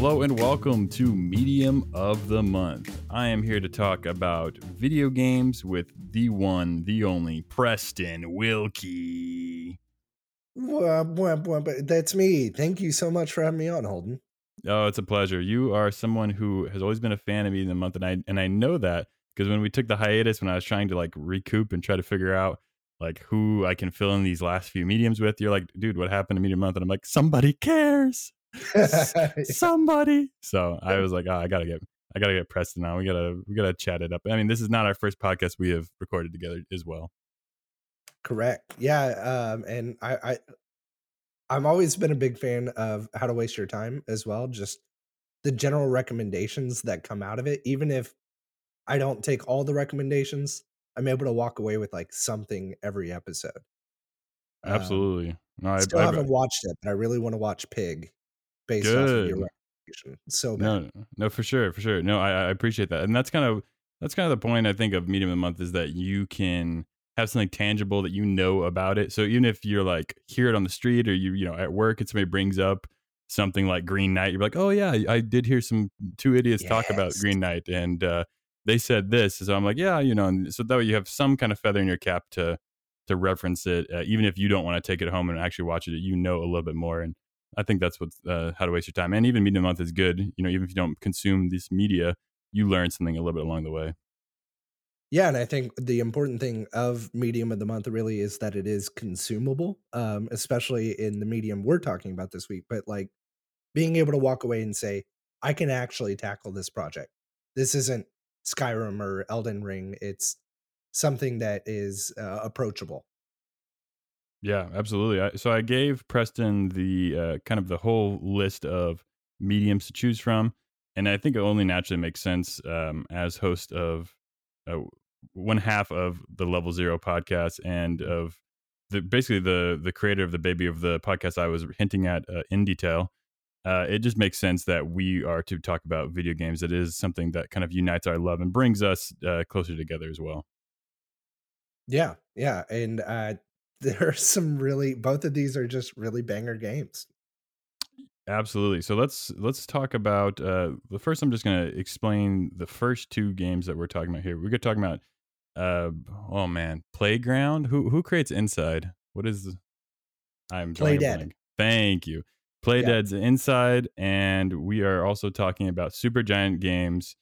Hello and welcome to Medium of the Month. I am here to talk about video games with the one, the only Preston Willke. Well, well, but that's me. Thank you so much for having me on, Holden. Oh, it's a pleasure. You are someone who has always been a fan of Medium of the Month, and I and I know that because when we took the hiatus, when I was trying to like recoup and try to figure out like who I can fill in these last few mediums with, you're like, dude, what happened to Medium Month? And I'm like, somebody cares. somebody. So I was like, oh, I gotta get I gotta get Preston on. We gotta we gotta chat it up. I mean, this is not our first podcast we have recorded together as well. Correct. Yeah. Um, and I, I I've always been a big fan of how to waste your time as well. Just the general recommendations that come out of it, even if I don't take all the recommendations, I'm able to walk away with like something every episode. Um, Absolutely. Um, no, I still I, haven't I, watched it, but I really want to watch Pig based good. off of your. So bad. no, no, for sure, for sure. No, I, I appreciate that, and that's kind of that's kind of the point I think of medium of the month is that you can have something tangible that you know about it. So even if you're like hear it on the street or you you know at work, and somebody brings up something like Green Knight, you're like, oh yeah, I did hear some two idiots yes. talk about Green Knight, and uh, they said this. So I'm like, yeah, you know, and so that way you have some kind of feather in your cap to to reference it, uh, even if you don't want to take it home and actually watch it. You know a little bit more, and I think that's what uh, how to waste your time. And even Media Month is good. You know, even if you don't consume this media, you learn something a little bit along the way. Yeah, and I think the important thing of medium of the month really is that it is consumable, um, especially in the medium we're talking about this week. But like being able to walk away and say, I can actually tackle this project. This isn't Skyrim or Elden Ring. It's something that is uh, approachable. Yeah, absolutely. I, so I gave Preston the uh, kind of the whole list of mediums to choose from, and I think it only naturally makes sense um, as host of uh, one half of the Level Zero podcast and of the basically the the creator of the baby of the podcast I was hinting at uh, in detail. Uh, it just makes sense that we are to talk about video games. It is something that kind of unites our love and brings us uh, closer together as well. Yeah, yeah, and uh, there are some really both of these are just really banger games. Absolutely. So let's let's talk about uh, the first. I'm just going to explain the first two games that we're talking about here. We're going to talk about. Uh, oh man, Playground. Who who creates Inside? What is? The, I'm Playdead. Thank you. Playdead's yeah. Inside, and we are also talking about Supergiant Games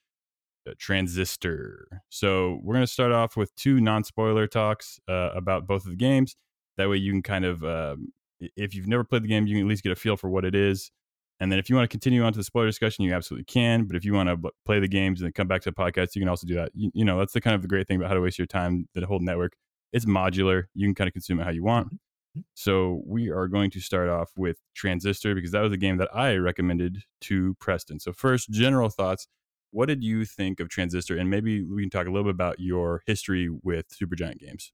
uh, Transistor. So we're going to start off with two non-spoiler talks uh, about both of the games. That way, you can kind of, um, if you've never played the game, you can at least get a feel for what it is. And then if you want to continue on to the spoiler discussion, you absolutely can. But if you want to play the games and then come back to the podcast, you can also do that. You, you, know, that's the kind of the great thing about how to waste your time. The whole network, it's modular. You can kind of consume it how you want. Mm-hmm. So we are going to start off with Transistor because that was a game that I recommended to Preston. So first, general thoughts. What did you think of Transistor? And maybe we can talk a little bit about your history with Supergiant games.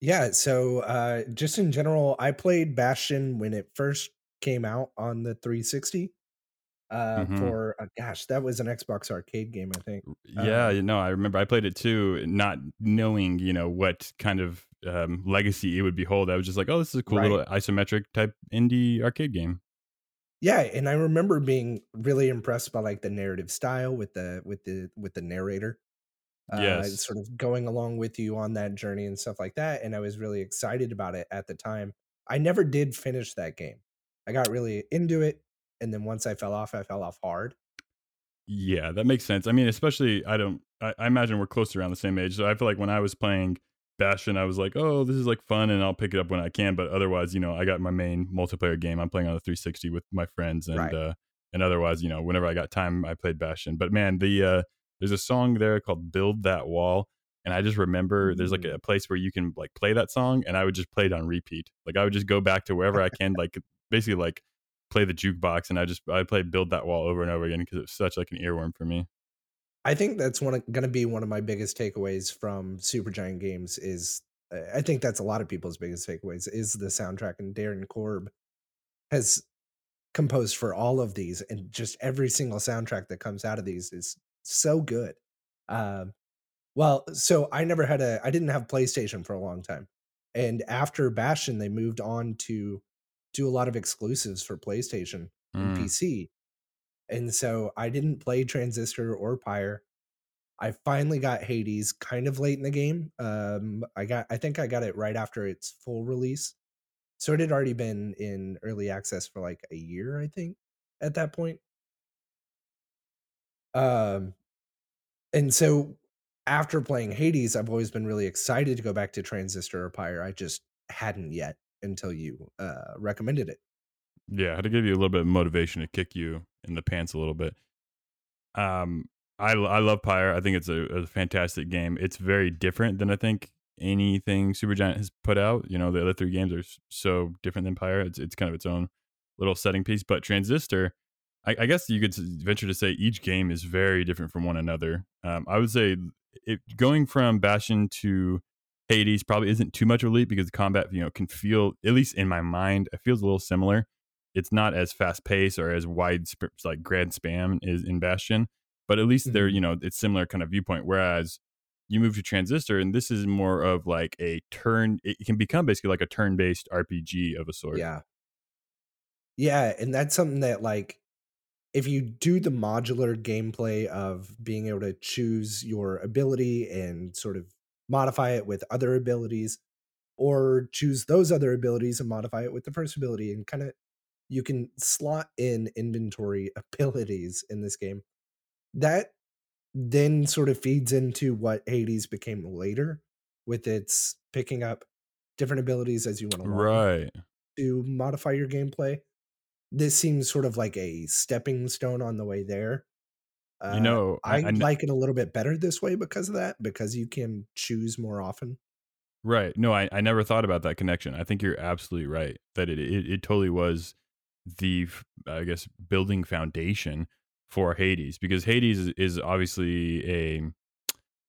Yeah, so uh, just in general, I played Bastion when it first came out on the 360. Uh, mm-hmm. for uh, gosh, that was an Xbox arcade game, I think. Yeah, um, you know, I remember I played it too, not knowing you know what kind of um, legacy it would behold. I was just like, oh, this is a cool right. little isometric type indie arcade game. Yeah, and I remember being really impressed by like the narrative style with the with the with the narrator. Uh, yes. sort of going along with you on that journey and stuff like that. And I was really excited about it at the time. I never did finish that game. I got really into it, and then once I fell off, I fell off hard. Yeah, that makes sense. I mean, especially I don't. I, I imagine we're close to around the same age, so I feel like when I was playing Bastion, I was like, oh, this is like fun, and I'll pick it up when I can. But otherwise, you know, I got my main multiplayer game. I'm playing on the 360 with my friends, and right. uh, and otherwise, you know, whenever I got time, I played Bastion. But man, the uh, there's a song there called "Build That Wall," and I just remember there's like mm. a place where you can like play that song, and I would just play it on repeat. Like I would just go back to wherever I can, like basically like play the jukebox, and I just I play "Build That Wall" over and over again because it's such like an earworm for me. I think that's one going to be one of my biggest takeaways from Supergiant Games. Is I think that's a lot of people's biggest takeaways is the soundtrack, and Darren Korb has composed for all of these, and just every single soundtrack that comes out of these is so good. Um, well, so I never had a, I didn't have PlayStation for a long time, and after Bastion, they moved on to do a lot of exclusives for PlayStation and mm. PC. And so I didn't play Transistor or Pyre. I finally got Hades kind of late in the game. Um, I got I think I got it right after its full release. So it had already been in early access for like a year, I think, at that point. Um, and so after playing Hades, I've always been really excited to go back to Transistor or Pyre. I just hadn't yet until you uh, recommended it. Yeah, had to give you a little bit of motivation to kick you in the pants a little bit. Um, I I love Pyre. I think it's a, a fantastic game. It's very different than I think anything Supergiant has put out. You know, the other three games are so different than Pyre. It's it's kind of its own little setting piece. But Transistor, I, I guess you could venture to say each game is very different from one another. Um, I would say it, going from Bastion to Hades probably isn't too much of a leap because the combat, you know, can feel at least in my mind, it feels a little similar. It's not as fast paced or as wide like grand spam is in Bastion, but at least mm-hmm. they're you know it's similar kind of viewpoint. Whereas you move to Transistor, and this is more of like a turn. It can become basically like a turn based RPG of a sort. Yeah, yeah, and that's something that like if you do the modular gameplay of being able to choose your ability and sort of modify it with other abilities or choose those other abilities and modify it with the first ability and kind of you can slot in inventory abilities in this game. That then sort of feeds into what hades became later with its picking up different abilities as you want along right. to modify your gameplay this seems sort of like a stepping stone on the way there. Uh, you know, I, I, I like it a little bit better this way because of that, because you can choose more often. Right. No, I, I never thought about that connection. I think you're absolutely right that it, it, it totally was the, I guess, building foundation for Hades because Hades is, is obviously a,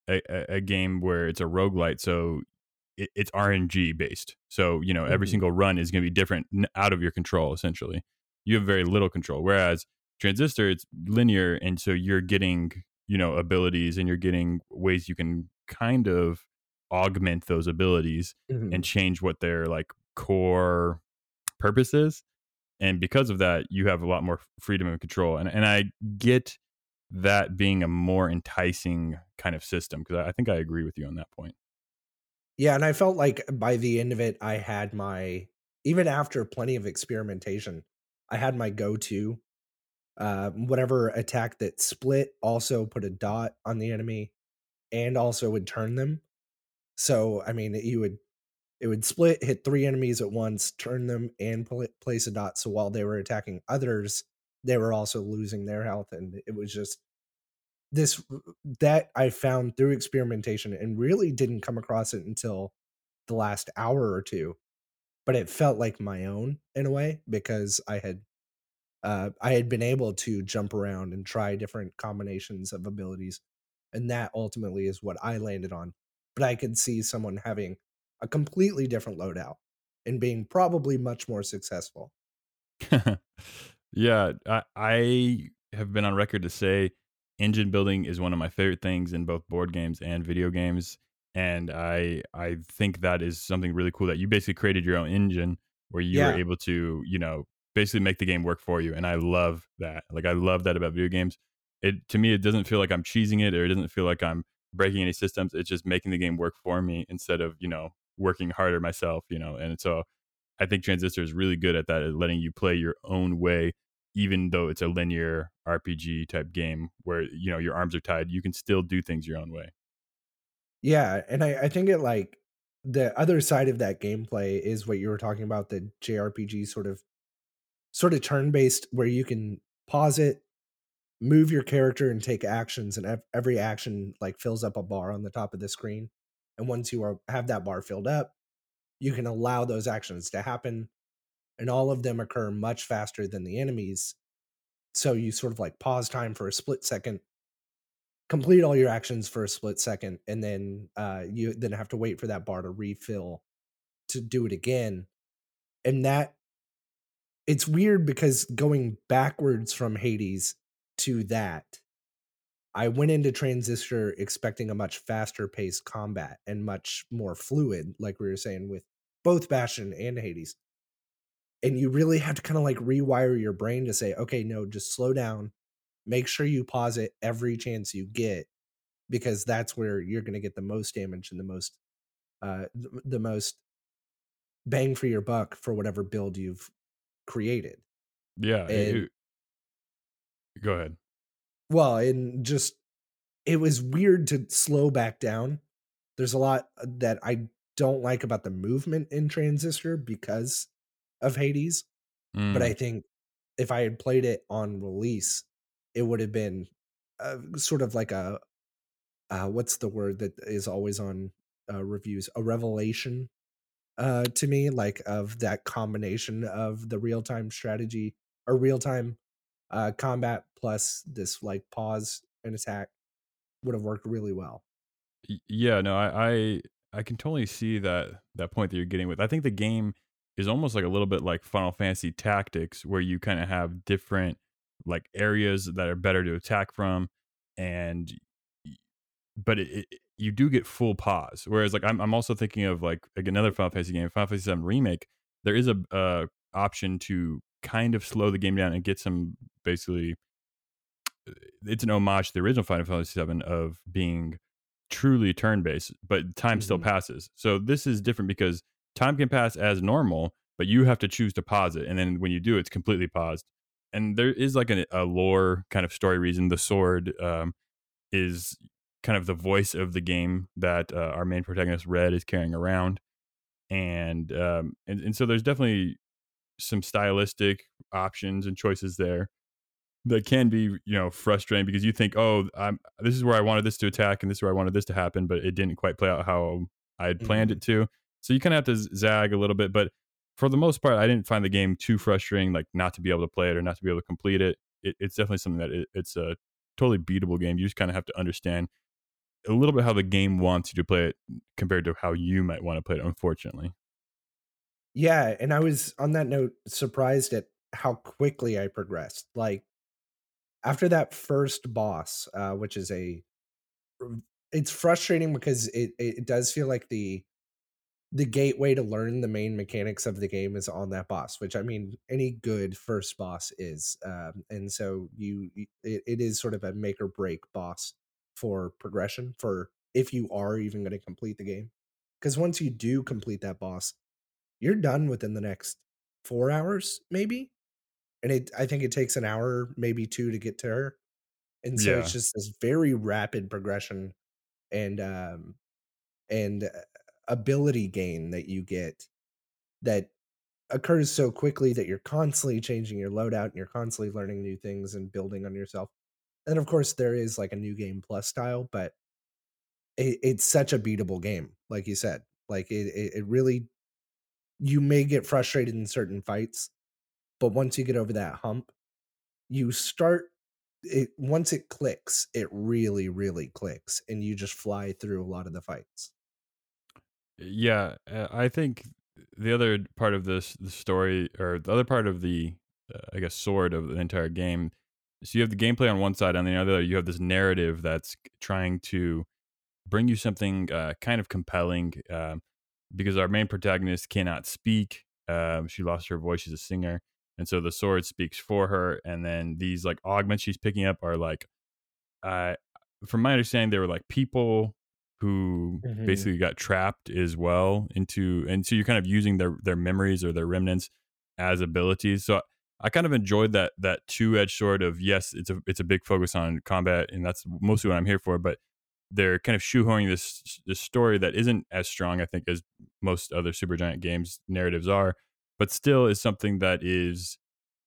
a, a game where it's a roguelite. So it, it's RNG based. So, you know, every mm-hmm. single run is going to be different out of your control, essentially you have very little control. Whereas transistor, it's linear, and so you're getting you know abilities and you're getting ways you can kind of augment those abilities mm-hmm. and change what their like core purpose is. And because of that, you have a lot more freedom and control. And and I get that being a more enticing kind of system because I think I agree with you on that point. Yeah, and I felt like by the end of it, I had my even after plenty of experimentation, I had my go to. Uh, whatever attack that split also put a dot on the enemy and also would turn them. So, I mean, you would it would split, hit three enemies at once, turn them, and pl- place a dot. So while they were attacking others, they were also losing their health, and it was just this that I found through experimentation, and really didn't come across it until the last hour or two but it felt like my own in a way because I had uh, I had been able to jump around and try different combinations of abilities, and that ultimately is what I landed on. But I could see someone having a completely different loadout and being probably much more successful. yeah, I, I have been on record to say engine building is one of my favorite things in both board games and video games and I I think that is something really cool that you basically created your own engine where you yeah. were able to you know basically make the game work for you, and I love that. Like I love that about video games. It to me it doesn't feel like I'm cheesing it or it doesn't feel like I'm breaking any systems. It's just making the game work for me instead of you know working harder myself. You know, and so I think Transistor is really good at that, at letting you play your own way even though it's a linear RPG type game where you know your arms are tied, you can still do things your own way. Yeah, and I, I think it like the other side of that gameplay is what you were talking about the JRPG sort of sort of turn based where you can pause it, move your character and take actions and every action like fills up a bar on the top of the screen. And once you are have that bar filled up, you can allow those actions to happen and all of them occur much faster than the enemies. So you sort of like pause time for a split second complete all your actions for a split second and then uh, you then have to wait for that bar to refill to do it again and that it's weird because going backwards from hades to that i went into transistor expecting a much faster paced combat and much more fluid like we were saying with both bastion and hades. And you really have to kind of like rewire your brain to say okay no just slow down make sure you pause it every chance you get because that's where you're going to get the most damage and the most uh the most bang for your buck for whatever build you've created Yeah. and it- go ahead. well and just it was weird to slow back down there's a lot uh, that i don't like about the movement in transistor because of hades Mm, but I think if I had played it on release, it would have been uh, sort of like a uh, what's the word that is always on uh, reviews? A revelation uh, to me, like of that combination of the real time strategy or real time uh, combat plus this like pause and attack would have worked really well. yeah. No, I, I I can totally see that that point that you're getting with. I think the game is almost like a little bit like Final Fantasy Tactics, where you kind of have different like areas that are better to attack from, and but it, it, you do get full pause. Whereas like I'm I'm also thinking of like, like another Final Fantasy game, Final Fantasy 7 Remake. There is a uh, option to kind of slow the game down and get some basically. It's an homage to the original Final Fantasy 7 of being truly turn based, but time still Mhm. passes. So this is different because time can pass as normal, but you have to choose to pause it, and then when you do, it's completely paused. And there is like a, a lore kind of story reason. The sword um, is kind of the voice of the game that uh, our main protagonist Red is carrying around, and um, and and so there's definitely some stylistic options and choices there that can be you know frustrating because you think oh I'm this is where I wanted this to attack and this is where I wanted this to happen but it didn't quite play out how I had planned Mhm. it to so you kind of have to zag a little bit but for the most part I didn't find the game too frustrating like not to be able to play it or not to be able to complete it, it it's definitely something that it, it's a totally beatable game. You just kind of have to understand a little bit how the game wants you to play it compared to how you might want to play it unfortunately. Yeah, and I was on that note surprised at how quickly I progressed. Like after that first boss, uh, which is a it's frustrating because it it does feel like the the gateway to learn the main mechanics of the game is on that boss, which I mean any good first boss is. Um, and so you it, it is sort of a make or break boss for progression for if you are even going to complete the game. Because once you do complete that boss, you're done within the next four hours, maybe. And it I think it takes an hour, maybe two to get to her. And so it's just this very rapid progression and um and uh, ability gain that you get that occurs so quickly that you're constantly changing your loadout and you're constantly learning new things and building on yourself. And of course there is like a new game plus style, but it, it's such a beatable game, like you said. Like it, it, really you may get frustrated in certain fights, but once you get over that hump, you start it once it clicks, it really, really clicks, and you just fly through a lot of the fights. Yeah, uh, I think the other part of this the story, or the other part of the, uh, I guess, sword of the entire game. So you have the gameplay on one side, and on the other, you have this narrative that's trying to bring you something uh, kind of compelling. Um, because our main protagonist cannot speak. Um, she lost her voice. She's a singer, and so the sword speaks for her. And then these like augments she's picking up are like, uh, from my understanding, they were like people who Mhm. basically got trapped as well into, and so you're kind of using their their memories or their remnants as abilities. So I kind of enjoyed that that two edged sword of yes, it's a it's a big focus on combat, and that's mostly what I'm here for, but they're kind of shoehorning this this story that isn't as strong, I think, as most other Supergiant games narratives are, but still is something that is,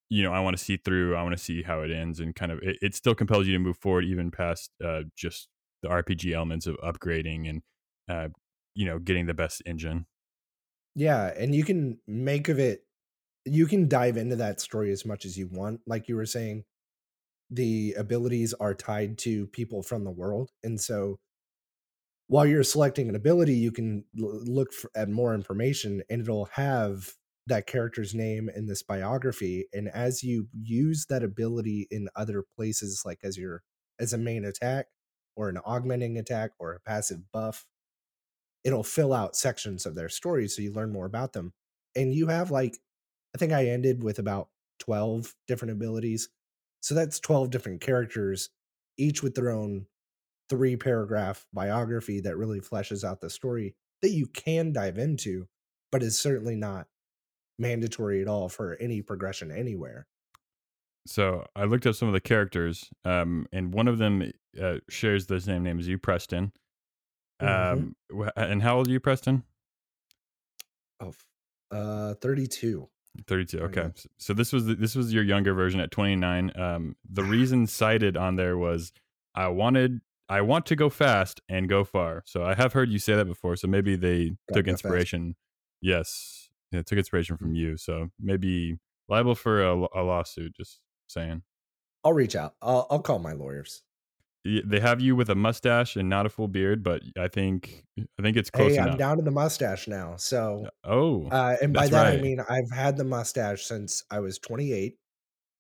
you know, I want to see through. I want to see how it ends, and kind of it, it still compels you to move forward even past uh, just the RPG elements of upgrading and uh, you know getting the best engine. Yeah, and you can make of it you can dive into that story as much as you want. Like you were saying, the abilities are tied to people from the world. And so while you're selecting an ability, you can l- look for, at more information and it'll have that character's name in this biography. And as you use that ability in other places, like as your as a main attack or an augmenting attack or a passive buff, it'll fill out sections of their story so you learn more about them. And you have like I think I ended with about 12 different abilities. So that's 12 different characters, each with their own three paragraph biography that really fleshes out the story that you can dive into, but is certainly not mandatory at all for any progression anywhere. So I looked up some of the characters, um, and one of them uh, shares the same name as you, Preston. Um, mm-hmm. and how old are you, Preston? Oh, uh, 32. 32 okay so this was the, this was your younger version at 29 um the reason cited on there was i wanted i want to go fast and go far so i have heard you say that before so maybe they Got took inspiration fast. yes yeah, took inspiration from you so maybe liable for a, a lawsuit just saying i'll reach out I'll, I'll call my lawyers they have you with a mustache and not a full beard, but I think I think it's close hey, enough. I'm down to the mustache now. So oh, uh, and by that right. I mean I've had the mustache since I was 28.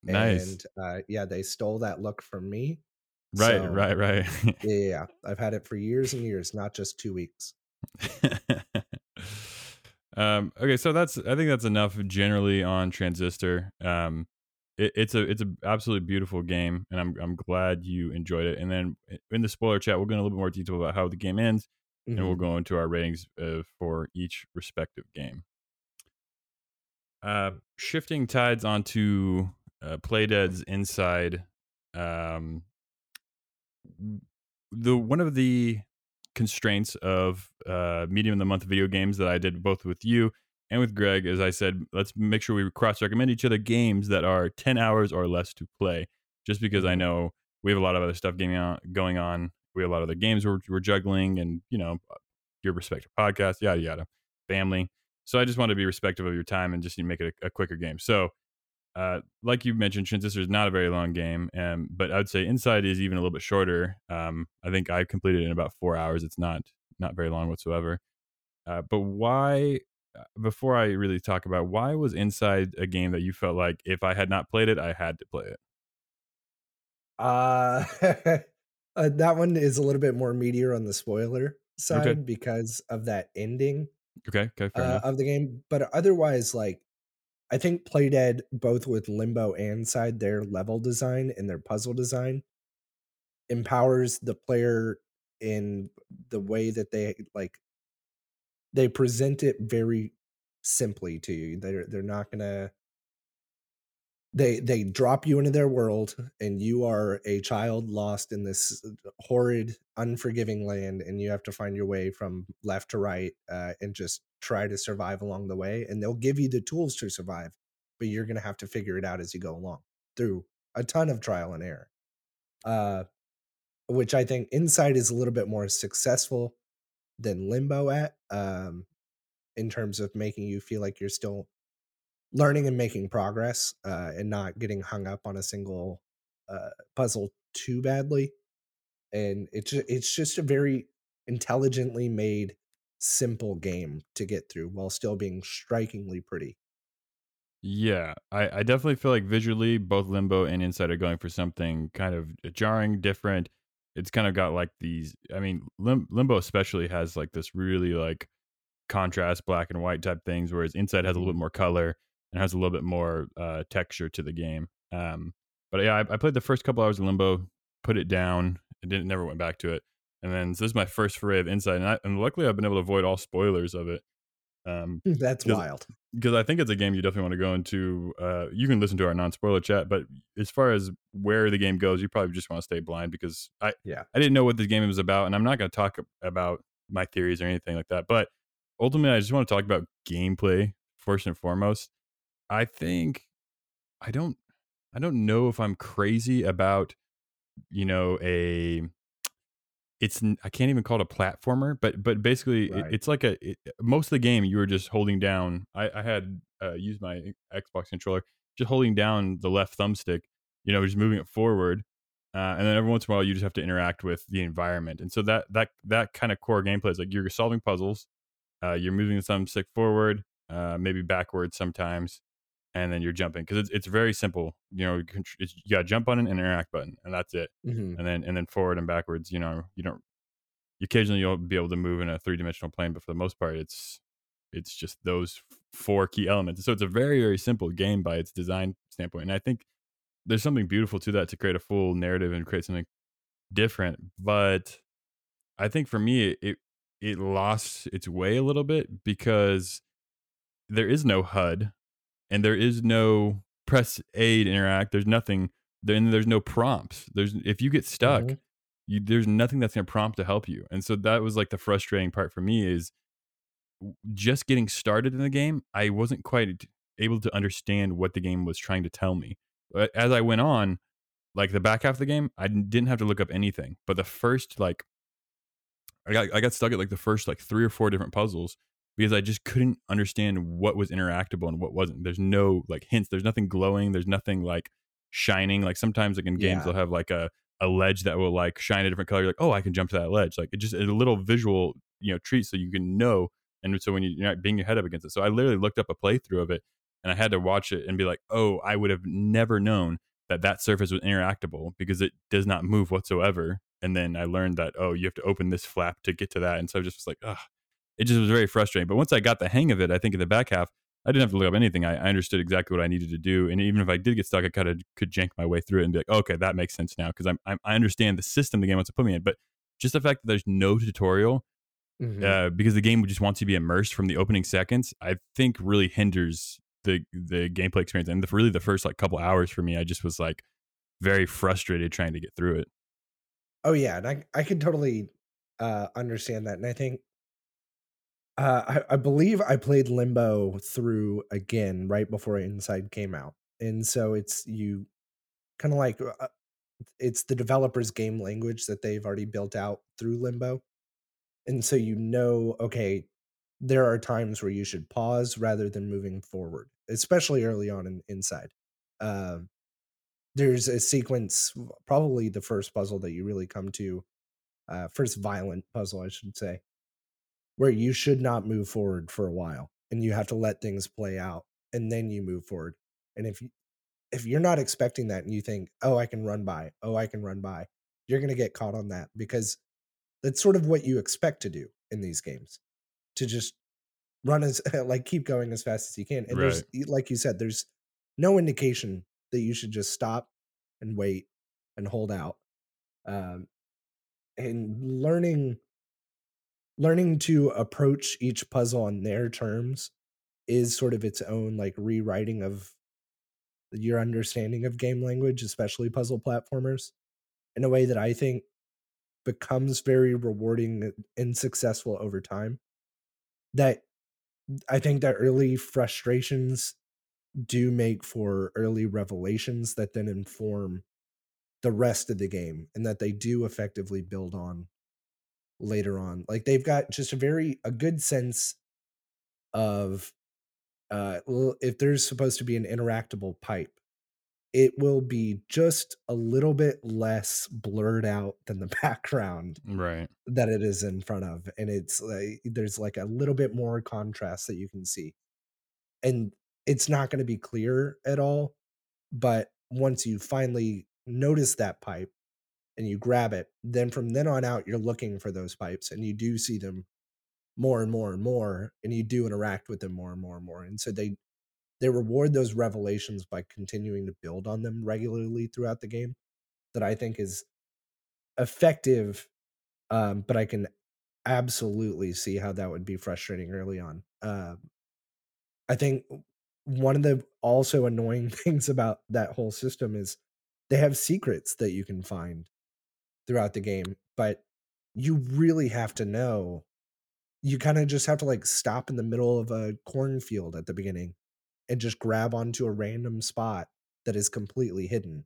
Nice. And uh, yeah, they stole that look from me. Right, so, right, right. yeah, yeah, I've had it for years and years, not just two weeks. um, okay, so that's I think that's enough generally on Transistor. Um, it, it's a it's an absolutely beautiful game, and I'm I'm glad you enjoyed it. And then in the spoiler chat, we'll go into a little bit more detail about how the game ends, mm-hmm. and we'll mm-hmm. go into our ratings uh, for each respective game. Uh, shifting tides onto uh, Playdead's Inside. Um, the one of the constraints of uh, medium of the month video games that I did both with you and with Greg, as I said, let's make sure we cross recommend each other games that are 10 hours or less to play. Just because I mm-hmm. know we have a lot of other stuff on, going on. We have a lot of the games we're, we're juggling and, you know, your respective podcast, yada, yada, family. So I just want to be respectful of your time and just make it a, a quicker game. So, uh, like you mentioned, Transistor is not a very long game, um, but I would say Inside is even a little bit shorter. Um, I think I completed it in about four hours. It's not not very long whatsoever. Uh, but why uh, before I really talk about why was Inside a game that you felt like if I had not played it, I had to play it? Uh, uh that one is a little bit more meatier on the spoiler side okay. because of that ending. Okay, okay, uh, of the game, but otherwise, like I think Playdead, both with Limbo and Inside, their level design and their puzzle design empowers the player in the way that they like they present it very simply to you. They're they're not gonna they they drop you into their world and you are a child lost in this uh, horrid unforgiving land and you have to find your way from left to right uh, and just try to survive along the way and they'll give you the tools to survive but you're going to have to figure it out as you go along through a ton of trial and error uh, which i think inside is a little bit more successful than limbo at um, in terms of making you feel like you're still learning and making progress uh, and not getting hung up on a single uh, puzzle too badly. And it's it's just a very intelligently made simple game to get through while still being strikingly pretty. Yeah I, I definitely feel like visually both limbo and inside are going for something kind of jarring different it's kind of got like these i mean Lim- limbo especially has like this really like contrast black and white type things whereas inside has a little bit more color and has a little bit more uh, texture to the game um, but yeah I, I, played the first couple hours of limbo put it down and didn't never went back to it and then so this is my first foray of inside and, I, and luckily i've been able to avoid all spoilers of it um, That's wild. Because I think it's a game you definitely want to go into. Uh, you can listen to our non-spoiler chat, but as far as where the game goes, you probably just want to stay blind because I yeah I didn't know what the game was about, and I'm not going to talk about my theories or anything like that. But ultimately, I just want to talk about gameplay first and foremost. I think I don't I don't know if I'm crazy about you know a it's I can't even call it a platformer, but but basically right. it, it's like a it, most of the game you were just holding down. I, I had uh, used my Xbox controller, just holding down the left thumbstick, you know, just moving it forward, uh, and then every once in a while you just have to interact with the environment. And so that that that kind of core gameplay is like you're solving puzzles, uh, you're moving the thumbstick forward, uh, maybe backwards sometimes, and then you're jumping because it's, it's very simple. You know, you got jump on an interact button, and that's it. Mm-hmm. And then and then forward and backwards. You know, you don't. Occasionally, you'll be able to move in a three dimensional plane, but for the most part, it's it's just those four key elements. So it's a very very simple game by its design standpoint, and I think there's something beautiful to that to create a full narrative and create something different. But I think for me, it it lost its way a little bit because there is no HUD and there is no press A to interact. There's nothing. Then there's no prompts. There's if you get stuck, mm-hmm. you, there's nothing that's going to prompt to help you. And so that was like the frustrating part for me is just getting started in the game. I wasn't quite able to understand what the game was trying to tell me. But as I went on, like the back half of the game, I didn't have to look up anything. But the first like I got I got stuck at like the first like three or four different puzzles because I just couldn't understand what was interactable and what wasn't. There's no like hints. There's nothing glowing. There's nothing like shining. Like sometimes like in games yeah. they'll have like a a ledge that will like shine a different color. You're like, oh, I can jump to that ledge. Like it just a little visual, you know, treat so you can know. And so when you're not being your head up against it. So I literally looked up a playthrough of it and I had to watch it and be like, oh, I would have never known that that surface was interactable because it does not move whatsoever. And then I learned that oh, you have to open this flap to get to that, and so I just was like, oh, it just was very frustrating. But once I got the hang of it, I think in the back half, I didn't have to look up anything. I, I understood exactly what I needed to do, and even if I did get stuck, I kind of could jank my way through it and be like, oh, okay, that makes sense now because I'm, I'm I understand the system the game wants to put me in. But just the fact that there's no tutorial Mm-hmm. Uh, because the game just wants you to be immersed from the opening seconds, I think really hinders the the gameplay experience. And the, really, the first like couple hours for me, I just was like very frustrated trying to get through it. Oh yeah, and I I can totally uh, understand that, and I think uh, I, I believe I played Limbo through again right before Inside came out, and so it's you kind of like uh, it's the developer's game language that they've already built out through Limbo, and so you know, okay, there are times where you should pause rather than moving forward, especially early on in Inside. Um, there's a sequence, probably the first puzzle that you really come to, uh, first violent puzzle, I should say, where you should not move forward for a while and you have to let things play out and then you move forward. And if you, if you're not expecting that and you think, "Oh, I can run by. Oh, I can run by." You're going to get caught on that because that's sort of what you expect to do in these games. To just run as like keep going as fast as you can. And right. there's like you said there's no indication that you should just stop and wait and hold out. Um, and learning learning to approach each puzzle on their terms is sort of its own like rewriting of your understanding of game language, especially puzzle platformers, in a way that I think becomes very rewarding and successful over time. That I think that early frustrations do make for early revelations that then inform the rest of the game and that they do effectively build on later on like they've got just a very a good sense of uh if there's supposed to be an interactable pipe it will be just a little bit less blurred out than the background right that it is in front of and it's like there's like a little bit more contrast that you can see and it's not going to be clear at all. But once you finally notice that pipe and you grab it, then from then on out, you're looking for those pipes and you do see them more and more and more, and you do interact with them more and more and more. And so they they reward those revelations by continuing to build on them regularly throughout the game. That I think is effective, um, but I can absolutely see how that would be frustrating early on. Uh, I think one of the also annoying things about that whole system is they have secrets that you can find throughout the game, but you really have to know. You kind of just have to like stop in the middle of a cornfield at the beginning and just grab onto a random spot that is completely hidden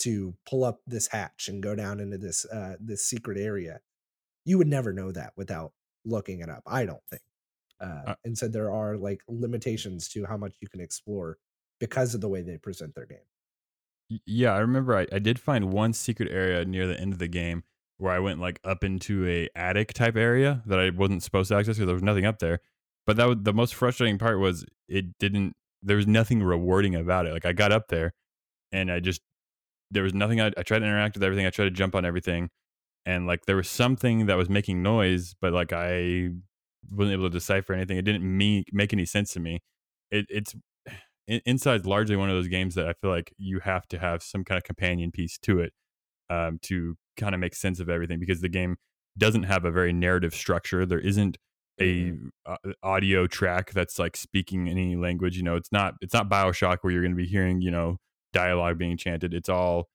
to pull up this hatch and go down into this uh this secret area. You would never know that without looking it up, I don't think uh, uh, and so there are like limitations to how much you can explore because of the way they present their game. Yeah, I remember I, I did find one secret area near the end of the game where I went like up into a attic type area that I wasn't supposed to access because there was nothing up there. But that was the most frustrating part was it didn't there was nothing rewarding about it. Like I got up there and I just there was nothing I, I tried to interact with everything. I tried to jump on everything. And like there was something that was making noise, but like I wasn't able to decipher anything. It didn't mean, make any sense to me. It, it's Inside's largely one of those games that I feel like you have to have some kind of companion piece to it um, to kind of make sense of everything because the game doesn't have a very narrative structure. There isn't a mm-hmm. uh, audio track that's like speaking any language. You know, it's not it's not Bioshock where you're going to be hearing you know dialogue being chanted. It's all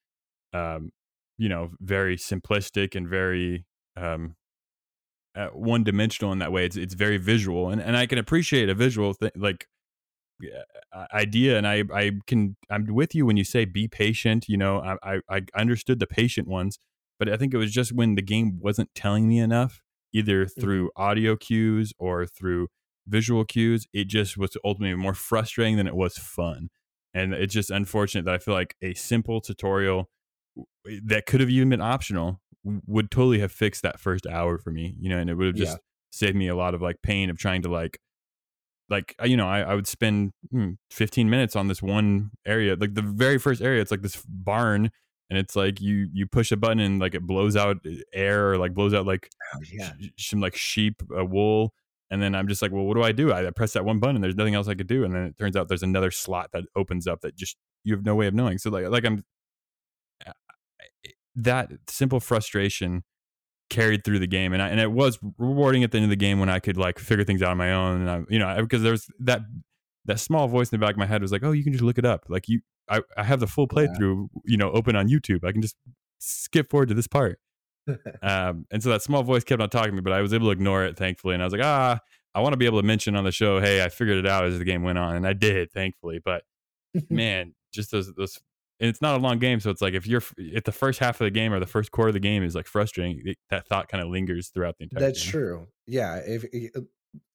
um, you know very simplistic and very um, uh, one dimensional in that way. It's it's very visual, and and I can appreciate a visual thing like idea and I I can I'm with you when you say be patient you know I I i understood the patient ones but I think it was just when the game wasn't telling me enough either mm-hmm. through mm-hmm. audio cues or through visual cues it just was ultimately more frustrating than it was fun and it's just unfortunate that I feel like a simple tutorial that could have even been optional would totally have fixed that first hour for me you know and it would have just yeah. saved me a lot of like pain of trying to like like you know I, I would spend hmm, 15 minutes on this one area like the very first area it's like this barn and it's like you you push a button and like it blows out air or like blows out like oh, yeah. sh- some like sheep uh, wool and then i'm just like well what do i do I, I press that one button and there's nothing else i could do and then it turns out there's another slot that opens up that just you have no way of knowing so like like i'm that simple frustration carried through the game. And I, and it was rewarding at the end of the game when I could like figure things out on my own. And I you know because there was that that small voice in the back of my head was like oh you can just look it up. Like you I, I have the full playthrough yeah. you know open on YouTube. I can just skip forward to this part. Um, and so that small voice kept on talking to me but I was able to ignore it thankfully. And I was like ah I want to be able to mention on the show hey I figured it out as the game went on. And I did thankfully. But man just those those and it's not a long game, so it's like if you're if the first half of the game or the first quarter of the game is like frustrating, it, that thought kind of lingers throughout the entire. That's game. true. Yeah, if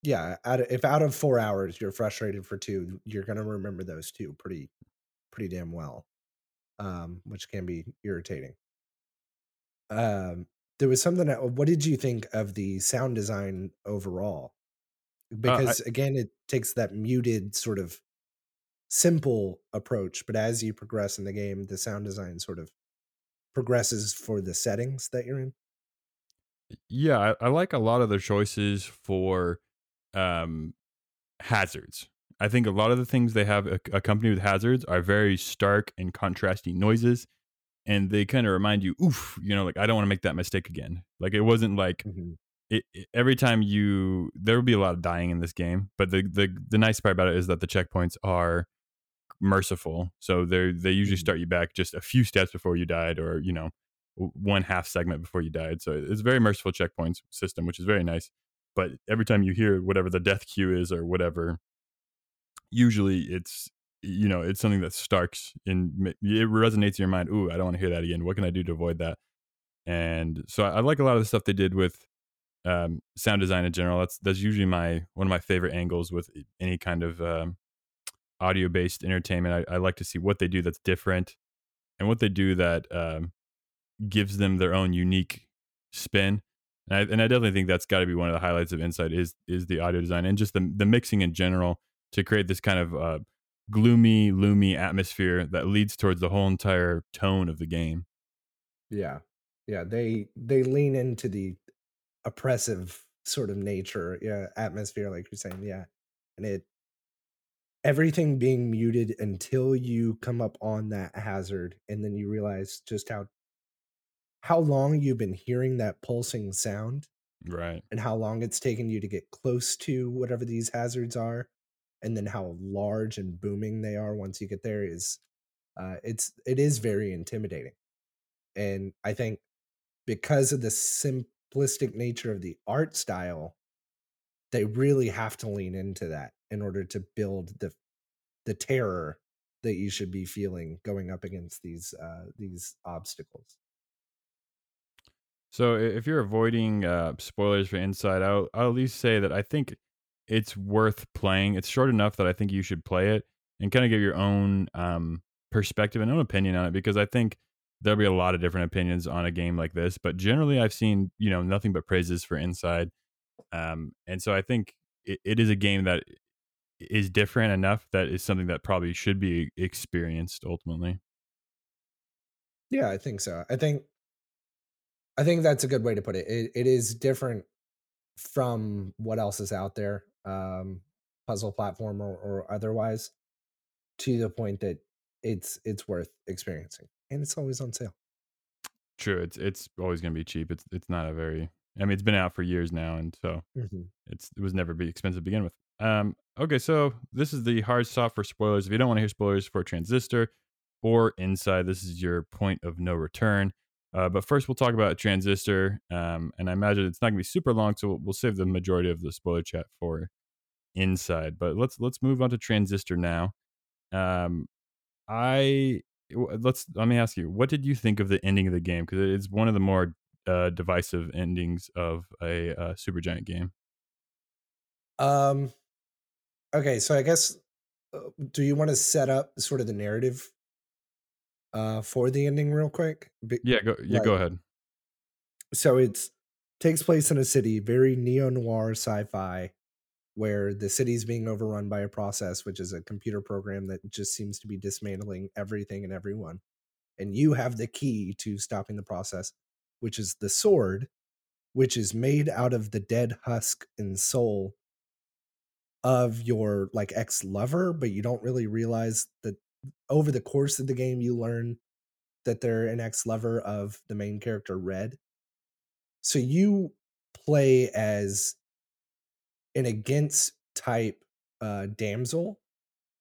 yeah, out of, if out of four hours you're frustrated for two, you're gonna remember those two pretty pretty damn well, um, which can be irritating. Um, there was something. That, what did you think of the sound design overall? Because uh, I, again, it takes that muted sort of simple approach, but as you progress in the game, the sound design sort of progresses for the settings that you're in. Yeah, I, I like a lot of the choices for um, hazards. I think a lot of the things they have accompanied with hazards are very stark and contrasting noises, and they kind of remind you, "Oof," you know, like I don't want to make that mistake again. Like it wasn't like mm-hmm. it, it, every time you there will be a lot of dying in this game, but the the the nice part about it is that the checkpoints are merciful. So they they usually mm-hmm. start you back just a few steps before you died, or you know, one half segment before you died. So it's a very merciful checkpoints system, which is very nice. But every time you hear whatever the death cue is or whatever, usually it's you know it's something that starks and it resonates in your mind. Ooh, I don't want to hear that again. What can I do to avoid that? And so I, I like a lot of the stuff they did with um, sound design in general. That's that's usually my one of my favorite angles with any kind of um, audio based entertainment. I, I, like to see what they do that's different and what they do that um, gives them their own unique spin. And I, and I definitely think that's got to be one of the highlights of Inside is is the audio design and just the the mixing in general to create this kind of uh, gloomy, loomy atmosphere that leads towards the whole entire tone of the game. Yeah, yeah, they they lean into the oppressive sort of nature, yeah, atmosphere, like you're saying, yeah, and it everything being muted until you come up on that hazard and then you realize just how how long you've been hearing that pulsing sound right. and how long it's taken you to get close to whatever these hazards are and then how large and booming they are once you get there is uh it's it is very intimidating. And i think because of the simplistic nature of the art style they really have to lean into that in order to build the the terror that you should be feeling going up against these uh, these obstacles. So if you're avoiding uh, spoilers for Inside Out, I'll at least say that I think it's worth playing. It's short enough that I think you should play it and kind of give your own um, perspective and own opinion on it because I think there'll be a lot of different opinions on a game like this. But generally, I've seen you know nothing but praises for Inside, um, and so I think it, it is a game that is different enough that is something that probably should be experienced ultimately. Yeah, I think so. I think I think that's a good way to put it. It, it is different from what else is out there, um, puzzle platform or, or otherwise. to the point that it's it's worth experiencing, and it's always on sale. True, it's it's always going to be cheap. It's it's not a very. I mean, it's been out for years now, and so mm-hmm. it's it was never be expensive to begin with. Um, okay, so this is the hard stop for spoilers. If you don't want to hear spoilers for Transistor or Inside, this is your point of no return. Uh, but first, we'll talk about Transistor, um, and I imagine it's not going to be super long, so we'll, we'll, save the majority of the spoiler chat for Inside. But let's let's move on to Transistor now. Um, I let's let me ask you, what did you think of the ending of the game? Because it's one of the more uh, divisive endings of a uh, Supergiant game. Um. Okay, so I guess uh, do you want to set up sort of the narrative uh for the ending real quick? Be- yeah, go yeah, like, go ahead. So it's takes place in a city, very neo noir sci-fi where the city's being overrun by a process, which is a computer program that just seems to be dismantling everything and everyone. And you have the key to stopping the process, which is the sword, which is made out of the dead husk and soul of your like ex lover, but you don't really realize that over the course of the game, you learn that they're an ex lover of the main character, Red. So you play as an against type uh, damsel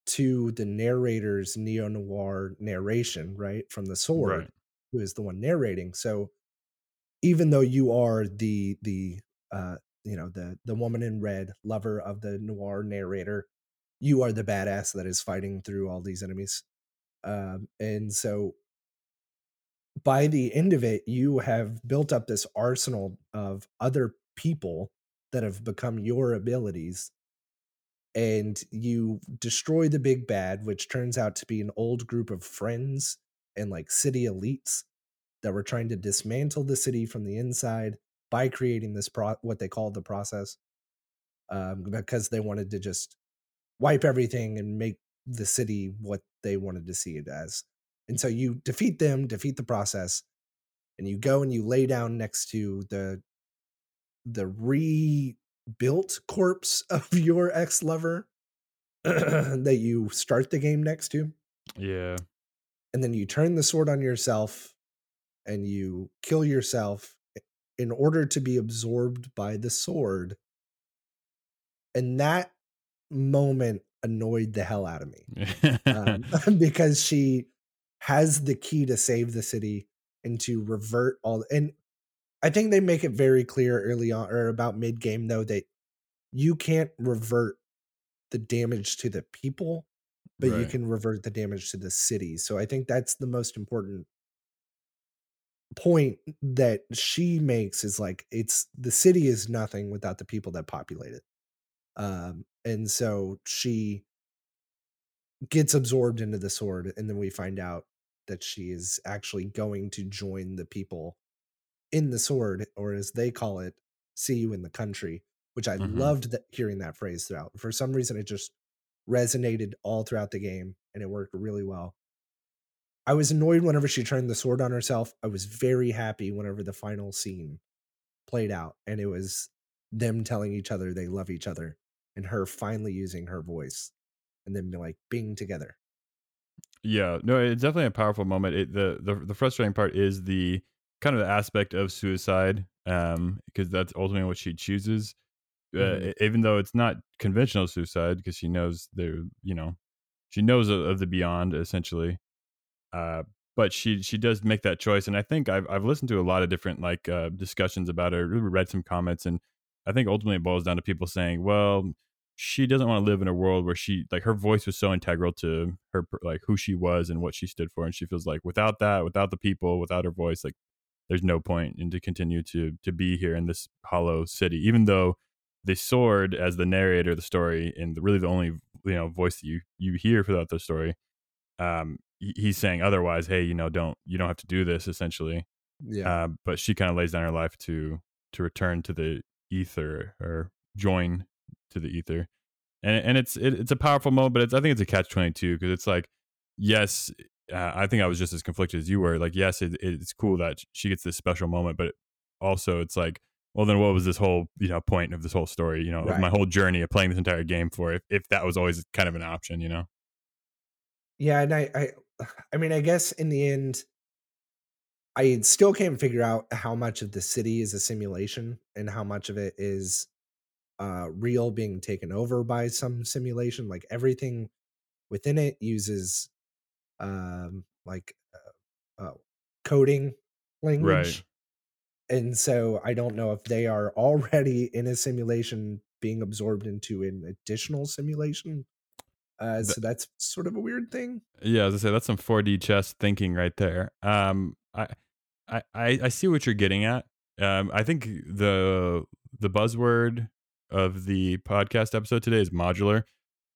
to the narrator's neo noir narration, right? From the sword, right. who is the one narrating. So even though you are the the uh you know the the woman in red lover of the noir narrator you are the badass that is fighting through all these enemies. Um and so by the end of it you have built up this arsenal of other people that have become your abilities and you destroy the big bad which turns out to be an old group of friends and like city elites that were trying to dismantle the city from the inside by creating this pro what they called the process um, because they wanted to just wipe everything and make the city what they wanted to see it as and so you defeat them defeat the process and you go and you lay down next to the the rebuilt corpse of your ex lover that you start the game next to. Yeah. And then you turn the sword on yourself and you kill yourself in order to be absorbed by the sword. And that moment annoyed the hell out of me um, because she has the key to save the city and to revert all and I think they make it very clear early on or about mid game though that you can't revert the damage to the people, but right. you can revert the damage to the city. So I think that's the most important point that she makes is like it's the city is nothing without the people that populate it. Um and so she gets absorbed into the sword and then we find out that she is actually going to join the people in the sword, or as they call it, see you in the country, which I mm-hmm. loved that, hearing that phrase throughout. For some reason, it just resonated all throughout the game and it worked really well. I was annoyed whenever she turned the sword on herself. I was very happy whenever the final scene played out and it was them telling each other they love each other and her finally using her voice and then like being together. Yeah, no, it's definitely a powerful moment. It, the the the frustrating part is the kind of the aspect of suicide um because that's ultimately what she chooses uh, mm-hmm. even though it's not conventional suicide because she knows there you know she knows of, of, the beyond essentially uh but she she does make that choice and i think i've i've listened to a lot of different like uh discussions about it read some comments and i think ultimately it boils down to people saying well she doesn't want to live in a world where she like her voice was so integral to her like who she was and what she stood for and she feels like without that without the people without her voice like there's no point in to continue to to be here in this hollow city even though the sword as the narrator of the story and the, really the only you know voice that you you hear throughout the story um he's saying otherwise hey you know don't you don't have to do this essentially yeah uh, but she kind of lays down her life to to return to the ether or join to the ether and and it's it, it's a powerful moment but it's i think it's a catch 22 because it's like yes uh, I think I was just as conflicted as you were. Like, yes, it, it's cool that she gets this special moment, but also it's like, well, then what was this whole you know point of this whole story? You know, right. my whole journey of playing this entire game for if if that was always kind of an option, you know. Yeah, and I, I, I mean, I guess in the end, I still can't figure out how much of the city is a simulation and how much of it is uh real being taken over by some simulation. Like everything within it uses um like uh, uh, coding language. Right. And so I don't know if they are already in a simulation being absorbed into an additional simulation. Uh, so that's sort of a weird thing. Yeah, as I say, that's some 4D chess thinking right there. Um, I, I, I see what you're getting at. Um, I think the the buzzword of the podcast episode today is modular.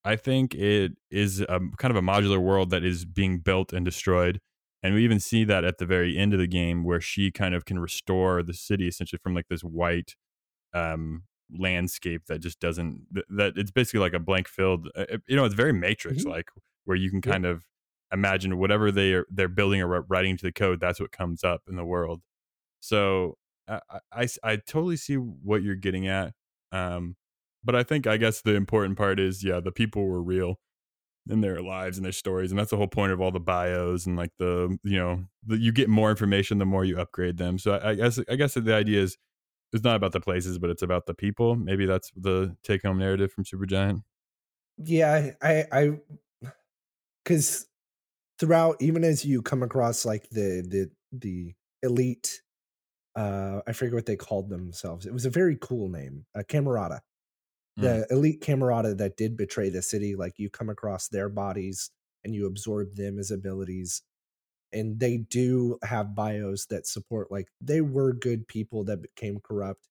I think it is a, kind of a modular world that is being built and destroyed. And we even see that at the very end of the game where she kind of can restore the city essentially from like this white um, landscape that just doesn't, that it's basically like a blank filled, uh, you know, it's very matrix like mm-hmm. where you can kind yeah. of imagine whatever they are, they're building or writing into the code, that's what comes up in the world. So I, I, I totally see what you're getting at. Um, but I think, I guess the important part is, yeah, the people were real in their lives and their stories and that's the whole point of all the bios and like the you know the, you get more information the more you upgrade them so I, I, guess i guess the idea is it's not about the places but it's about the people. Maybe that's the take home narrative from supergiant. Yeah i i because throughout even as you come across like the the the elite uh i forget what they called themselves. It was a very cool name uh, camerata. Mm. the elite camerata that did betray the city like you come across their bodies and you absorb them as abilities and they do have bios that support like they were good people that became corrupt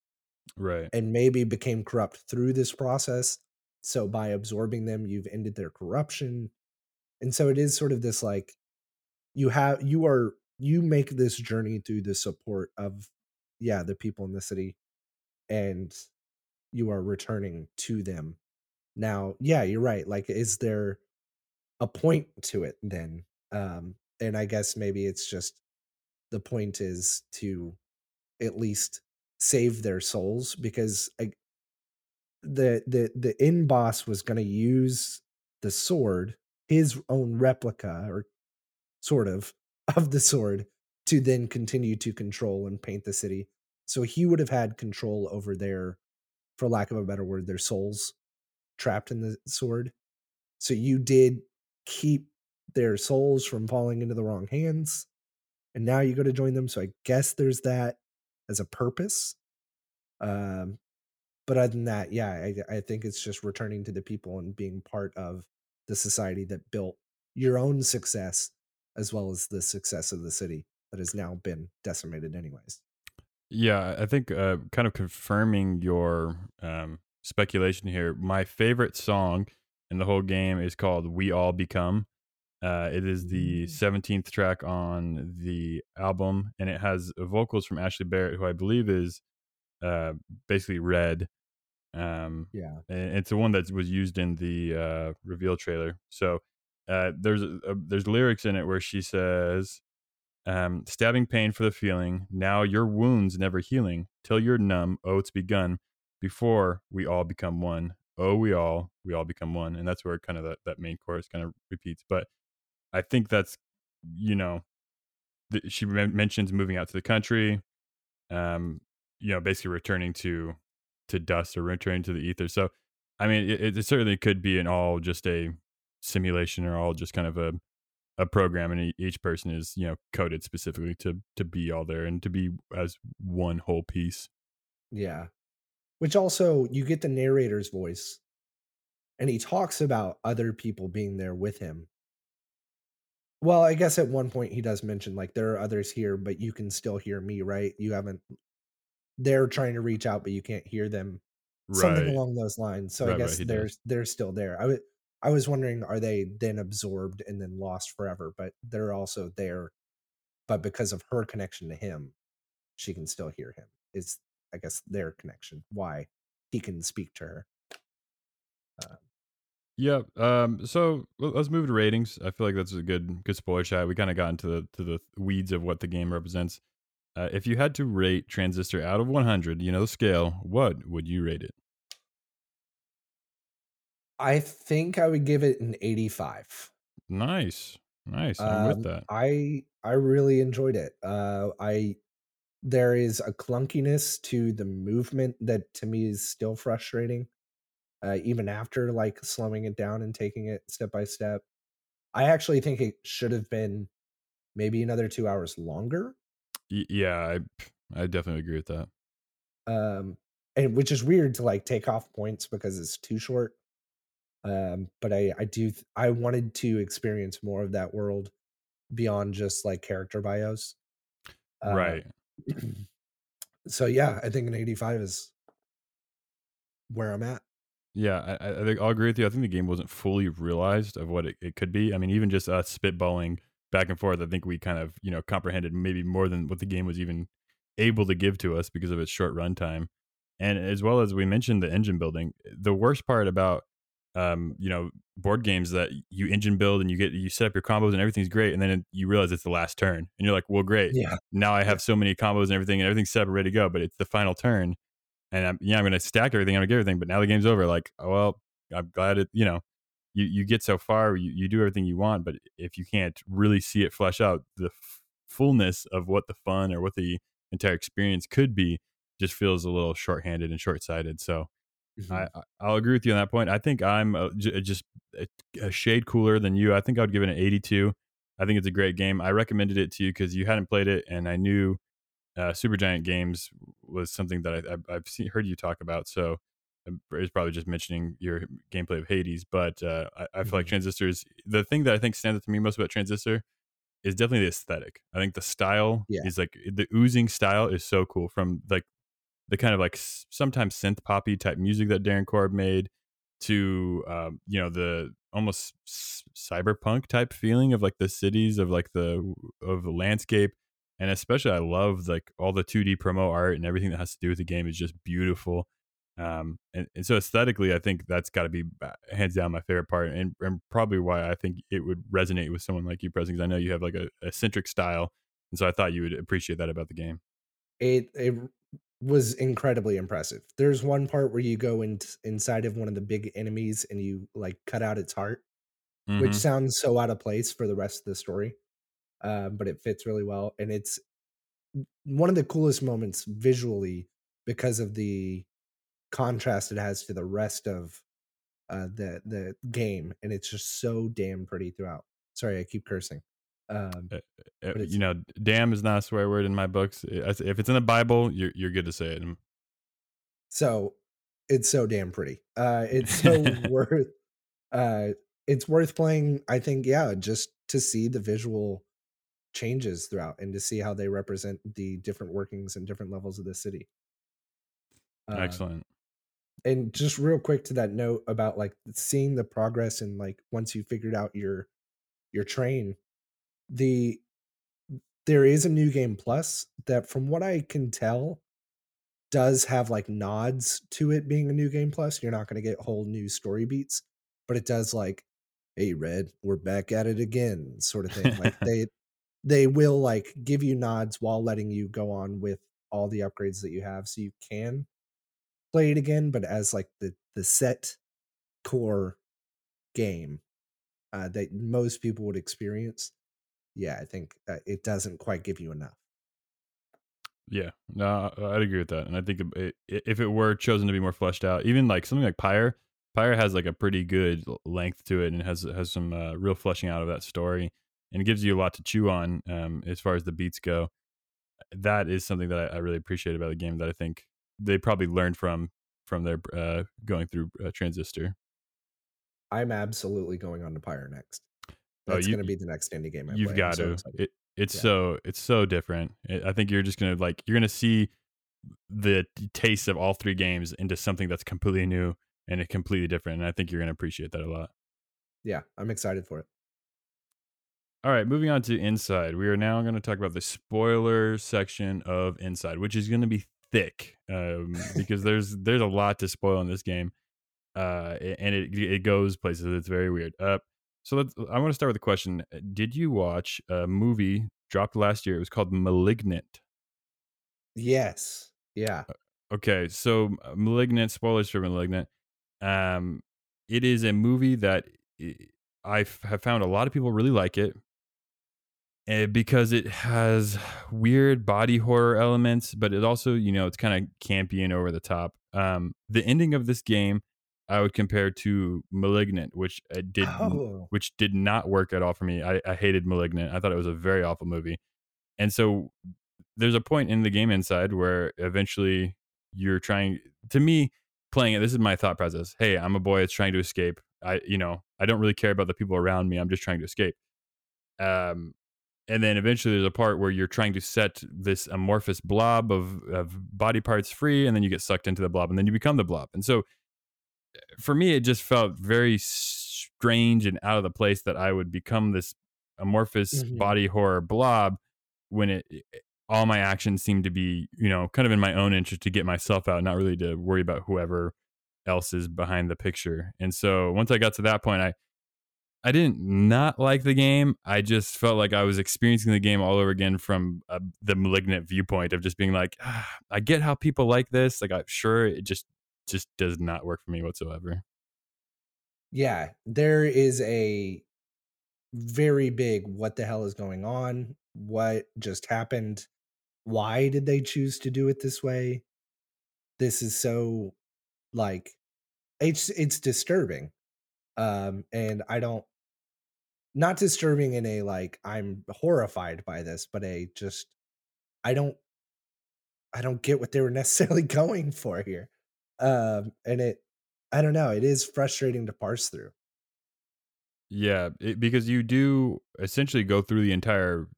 right and maybe became corrupt through this process so by absorbing them you've ended their corruption and so it is sort of this like you have you are you make this journey through the support of yeah the people in the city and you are returning to them. Now, yeah, you're right. Like, is there a point to it then? Um, and I guess maybe it's just the point is to at least save their souls because I, the the the in boss was going to use the sword, his own replica or sort of of the sword, to then continue to control and paint the city. So he would have had control over their for lack of a better word, their souls trapped in the sword. So you did keep their souls from falling into the wrong hands. And now you go to join them. So I guess there's that as a purpose. Um, but other than that, yeah, I, I think it's just returning to the people and being part of the society that built your own success as well as the success of the city that has now been decimated anyways. Yeah, I think uh, kind of confirming your um, speculation here. My favorite song in the whole game is called "We All Become." Uh, it is the 17th mm. track on the album, and it has vocals from Ashley Barrett, who I believe is uh, basically Red. Um, yeah, and it's the one that was used in the uh, reveal trailer. So uh, there's a, there's lyrics in it where she says, um, stabbing pain for the feeling. Now your wounds never healing till you're numb. Oh, it's begun. Before we all become one. Oh, we all we all become one, and that's where kind of that that main chorus kind of repeats. But I think that's you know, the, she mentions moving out to the country. Um, you know, basically returning to to dust or returning to the ether. So, I mean, it, it certainly could be an all just a simulation or all just kind of a a program and each person is you know coded specifically to to be all there and to be as one whole piece yeah which also you get the narrator's voice and he talks about other people being there with him well i guess at one point he does mention like there are others here but you can still hear me right you haven't they're trying to reach out but you can't hear them right. something along those lines so right, i guess right, they're does. they're still there i would I was wondering, are they then absorbed and then lost forever? But they're also there. But because of her connection to him, she can still hear him. Is I guess their connection why he can speak to her. Uh, yeah. Um. So let's move to ratings. I feel like that's a good good spoiler chat. We kind of got into the to the weeds of what the game represents. Uh, if you had to rate Transistor out of 100, you know the scale, what would you rate it? I think I would give it an 85. Nice, nice. I'm with Um, that. I I really enjoyed it. Uh, I there is a clunkiness to the movement that to me is still frustrating. Uh, even after like slowing it down and taking it step by step, I actually think it should have been maybe another two hours longer. Yeah, I I definitely agree with that. Um, and which is weird to like take off points because it's too short. Um, but I I do th- I wanted to experience more of that world beyond just like character bios. Uh, Right. so yeah, I think an 85 is where I'm at. Yeah, I, I think I'll agree with you. I think the game wasn't fully realized of what it, it could be. I mean, even just us spitballing back and forth, I think we kind of you know comprehended maybe more than what the game was even able to give to us because of its short runtime, and as well as we mentioned the engine building. The worst part about um, you know board games that you engine build and you get you set up your combos and everything's great, and then you realize it's the last turn, and you're like, well, great. Yeah. Now I have so many combos and everything, and everything's set up and ready to go, but it's the final turn and I'm yeah, I'm gonna stack everything, I'm gonna get everything, but now the game's over. Like, oh, well, I'm glad it, you know, you you get so far, you, you do everything you want, but if you can't really see it flesh out, the f- fullness of what the fun or what the entire experience could be, just feels a little shorthanded and short-sighted. So Mhm. I, I'll agree with you on that point. I think I'm just a, a shade cooler than you. I think I would give it an 82. I think it's a great game. I recommended it to you because you hadn't played it, and I knew uh, Supergiant Games was something that I, I, I've seen, heard you talk about. So um, it's probably just mentioning your gameplay of Hades, but uh, I, I feel like Mhm. Transistors. The thing that I think stands out to me most about Transistor is definitely the aesthetic. I think the style Yeah. is like the oozing style is so cool from like the kind of like sometimes synth poppy type music that Darren Korb made to um, you know the almost s- cyberpunk type feeling of like the cities of like the of the landscape and especially I love like all the 2D promo art and everything that has to do with the game is just beautiful. Um, and, and so aesthetically, I think that's got to be uh, hands down my favorite part, and, and probably why I think it would resonate with someone like you, Preston. Because I know you have like a eccentric style, and so I thought you would appreciate that about the game. It it was incredibly impressive. There's one part where you go in, inside of one of the big enemies and you like cut out its heart, which Mhm. sounds so out of place for the rest of the story. Uh, but it fits really well, and it's one of the coolest moments visually because of the contrast it has to the rest of uh, the the game, and it's just so damn pretty throughout. Sorry, I keep cursing. Um, Uh, you know, damn is not a swear word in my books. If if it's in the Bible, you're you're good to say it. so it's so damn pretty. Uh, it's so worth. Uh, it's worth playing. I think, yeah, just to see the visual changes throughout and to see how they represent the different workings and different levels of the city. Uh, Excellent. and just real quick to that note about like seeing the progress and like once you figured out your your train the there is a new game plus that from what i can tell does have like nods to it being a new game plus you're not going to get whole new story beats but it does like hey red we're back at it again sort of thing like they they will like give you nods while letting you go on with all the upgrades that you have so you can play it again but as like the the set core game uh, that most people would experience yeah i think uh, it doesn't quite give you enough Yeah, no, I'd agree with that. And I think it, it, if it were chosen to be more fleshed out, even like something like Pyre, Pyre has like a pretty good length to it and has has some uh, real fleshing out of that story, and it gives you a lot to chew on um, as far as the beats go. That is something that I, I really appreciate about the game that I think they probably learned from from their uh, going through uh, Transistor. i'm absolutely going on to pyre next Oh, that's you- going to be the next indie game I You've play. Got so to. It, it's Yeah. so it's so different. I think you're just gonna like you're gonna see the taste of all three games into something that's completely new and completely different. And I think you're gonna appreciate that a lot. yeah i'm excited for it All right, moving on to Inside. We are now going to talk about the spoiler section of Inside, which is going to be thick um, because there's there's a lot to spoil in this game, uh, and it it goes places. It's very weird. Uh, so let's. I want to start with a question. Did you watch a movie dropped last year? It was called *Malignant*. yes yeah Okay, so uh, *Malignant*. Spoilers for *Malignant*. Um, it is a movie that i- I have found a lot of people really like it uh, because it has weird body horror elements, but it also, you know, it's kind of campy and over the top. Um, the ending of this game, I would compare to *Malignant*, which uh, did Oh. which did not work at all for me. I, I hated *Malignant*. I thought it was a very awful movie, and so there's a point in the game inside where eventually you're trying. To me, playing it, this is my thought process. Hey, I'm a boy It's trying to escape. I, you know, I don't really care about the people around me. I'm just trying to escape. Um, and then eventually there's a part where you're trying to set this amorphous blob of, of body parts free and then you get sucked into the blob and then you become the blob and so eh, for me it just felt very strange and out of the place that i would become this amorphous Mhm. body horror blob when it eh, eh, all my actions seem to be you know kind of in my own interest to get myself out not really to worry about whoever else is behind the picture and so once i got to that point i I didn't not like the game. I just felt like I was experiencing the game all over again from uh, the malignant viewpoint of just being like, ah, I get how people like this. Like, I'm sure it just just does not work for me whatsoever. Yeah, there is a very big what the hell is going on? What just happened? Why did they choose to do it this way? This is so like it's it's disturbing. Um and I don't not disturbing in a like I'm horrified by this, but a just I don't I don't get what they were necessarily going for here. Um and it I don't know, it is frustrating to parse through. Yeah, it, because you do essentially go through the entire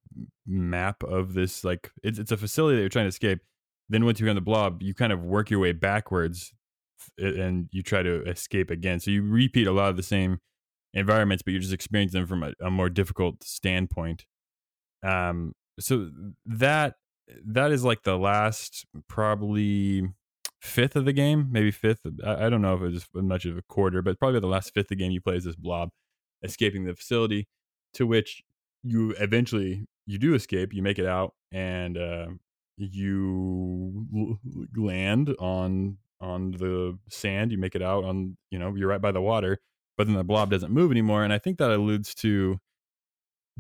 map of this. Like, it's it's a facility that you're trying to escape. Then once you're on the blob, you kind of work your way backwards, and you try to escape again. So you repeat a lot of the same environments, but you're just experiencing them from a, a more difficult standpoint. Um, so that that is like the last probably fifth of the game, maybe fifth. I, I don't know if it was much of a quarter, but probably the last fifth of the game you play is this blob escaping the facility, to which you eventually you do escape. You make it out, and uh, you land on on the sand. You make it out on you know you're right by the water, but then the blob doesn't move anymore, and I think that alludes to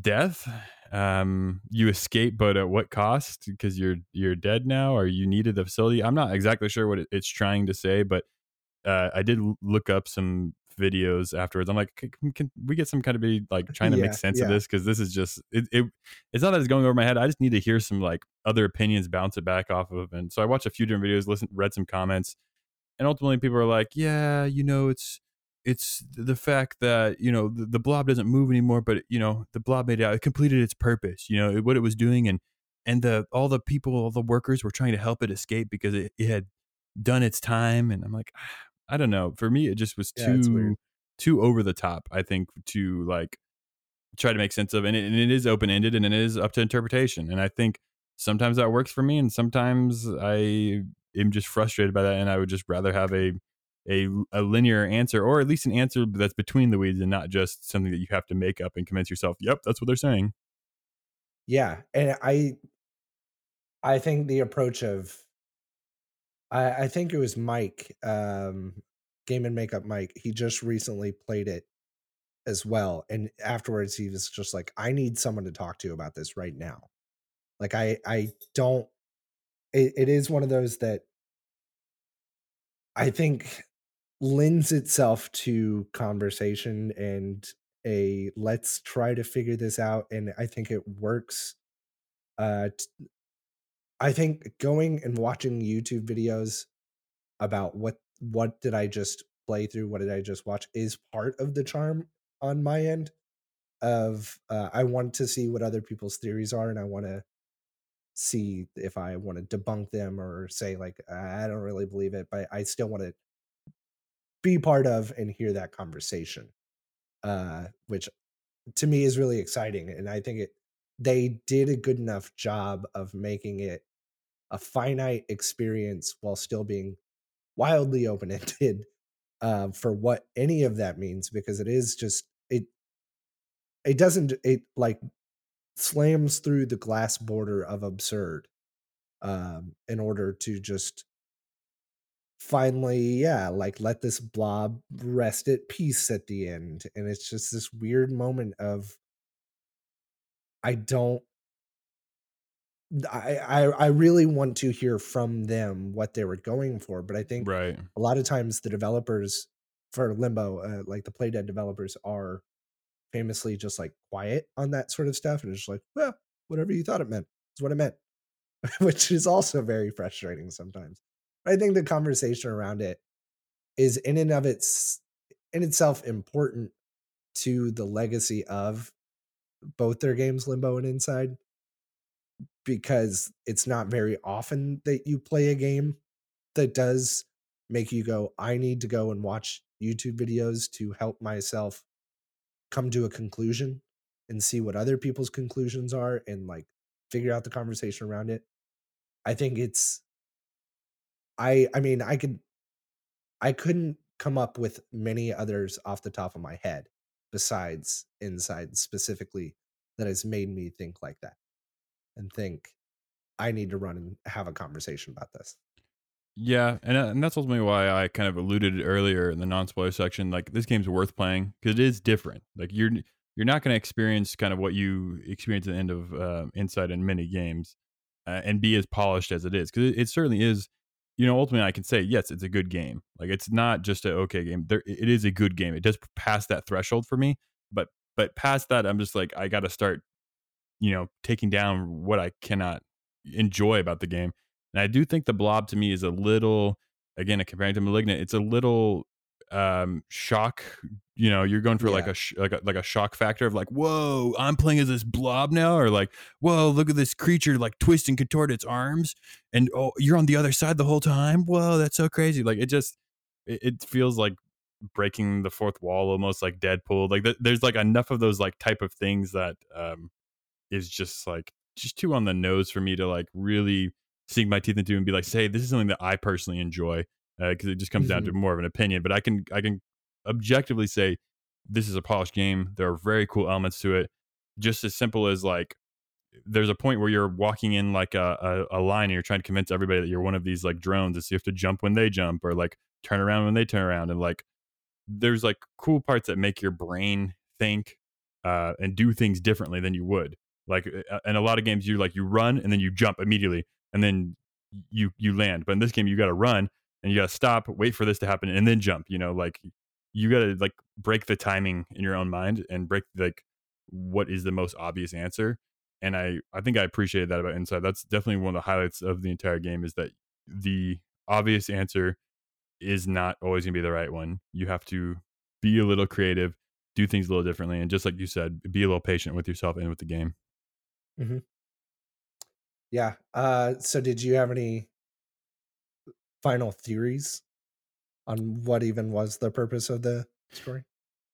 death. Um, you escape, but at what cost? Because you're you're dead now, or you needed the facility. I'm not exactly sure what it's trying to say, but uh, I did look up some videos afterwards. I'm like, can, can we get some kind of be like trying to Yeah, make sense of this? Because this is just it, it. It's not that it's going over my head. I just need to hear some like other opinions bounce it back off of. And so I watched a few different videos, listen, read some comments, and ultimately people are like, yeah, you know, it's it's the fact that you know the, the blob doesn't move anymore, but you know the blob made it out. It completed its purpose. You know what it was doing, and and the all the people, all the workers were trying to help it escape because it, it had done its time. And I'm like, I don't know. For me, it just was Yeah, too too over the top. I think to like try to make sense of, and it, and it is open ended, and it is up to interpretation. And I think sometimes that works for me, and sometimes I am just frustrated by that, and I would just rather have a a, a linear answer, or at least an answer that's between the weeds, and not just something that you have to make up and convince yourself. Yep, that's what they're saying. Yeah, and I I think the approach of I I think it was Mike, um, Game and Makeup Mike. He just recently played it as well, and afterwards he was just like, "I need someone to talk to about this right now." Like I I don't. It, it is one of those that I think lends itself to conversation and a let's try to figure this out, and I think it works. Uh, t- I think going and watching YouTube videos about what what did I just play through, what did I just watch is part of the charm on my end of uh, I want to see what other people's theories are and I want to see if I want to debunk them or say like I don't really believe it, but I still want to be part of and hear that conversation. Uh which to me is really exciting and I think it they did a good enough job of making it a finite experience while still being wildly open ended uh, for what any of that means because it is just it it doesn't it like slams through the glass border of absurd um in order to just finally, yeah, like let this blob rest at peace at the end. And it's just this weird moment of I don't I, I I really want to hear from them what they were going for, but I think right. a lot of times the developers for Limbo, uh, like the Playdead developers, are famously just like quiet on that sort of stuff, and it's just like, well, whatever you thought it meant is what it meant, which is also very frustrating sometimes. I think the conversation around it is in and of its in itself important to the legacy of both their games, Limbo and Inside because it's not very often that you play a game that does make you go, I need to go and watch YouTube videos to help myself come to a conclusion and see what other people's conclusions are and like figure out the conversation around it. I think it's I I mean, I could I couldn't come up with many others off the top of my head besides Inside specifically that has made me think like that and think I need to run and have a conversation about this. Yeah, and uh, and that's ultimately why I kind of alluded earlier in the non-spoiler section. Like this game's worth playing because it is different. Like you're you're not going to experience kind of what you experience at the end of uh, Inside and many games, uh, and be as polished as it is because it, it, certainly is. You know, ultimately, I can say yes, it's a good game. Like it's not just a okay game. There, it is a good game. It does pass that threshold for me, but but past that, I'm just like I got to start you know taking down what I cannot enjoy about the game. And I do think the blob to me is a little again comparing to malignant, it's a little um shock you know you're going for yeah. like a sh- like a like a shock factor of like whoa i'm playing as this blob now or like whoa look at this creature like twist and contort its arms and oh you're on the other side the whole time? Whoa that's so crazy. Like it just it, it feels like breaking the fourth wall almost like deadpool like th- there's like enough of those like type of things that um is just like just too on the nose for me to like really sink my teeth into and be like, say, this is something that I personally enjoy because uh, it just comes down to mm-hmm. more of an opinion. But I can I can objectively say this is a polished game. There are very cool elements to it. Just as simple as like there's a point where you're walking in like a, a, a, line and you're trying to convince everybody that you're one of these like drones and so you have to jump when they jump or like turn around when they turn around and like there's like cool parts that make your brain think uh, and do things differently than you would like uh, in a lot of games, you like you run and then you jump immediately, and then you you land. But in this game, you got to run and you got to stop, wait for this to happen, and then jump. You know, like you got to like break the timing in your own mind and break like what is the most obvious answer. And I I think I appreciated that about Inside. That's definitely one of the highlights of the entire game is that the obvious answer is not always going to be the right one. You have to be a little creative, do things a little differently, and just like you said, be a little patient with yourself and with the game. Mhm. Yeah. Uh, so did you have any final theories on what even was the purpose of the story?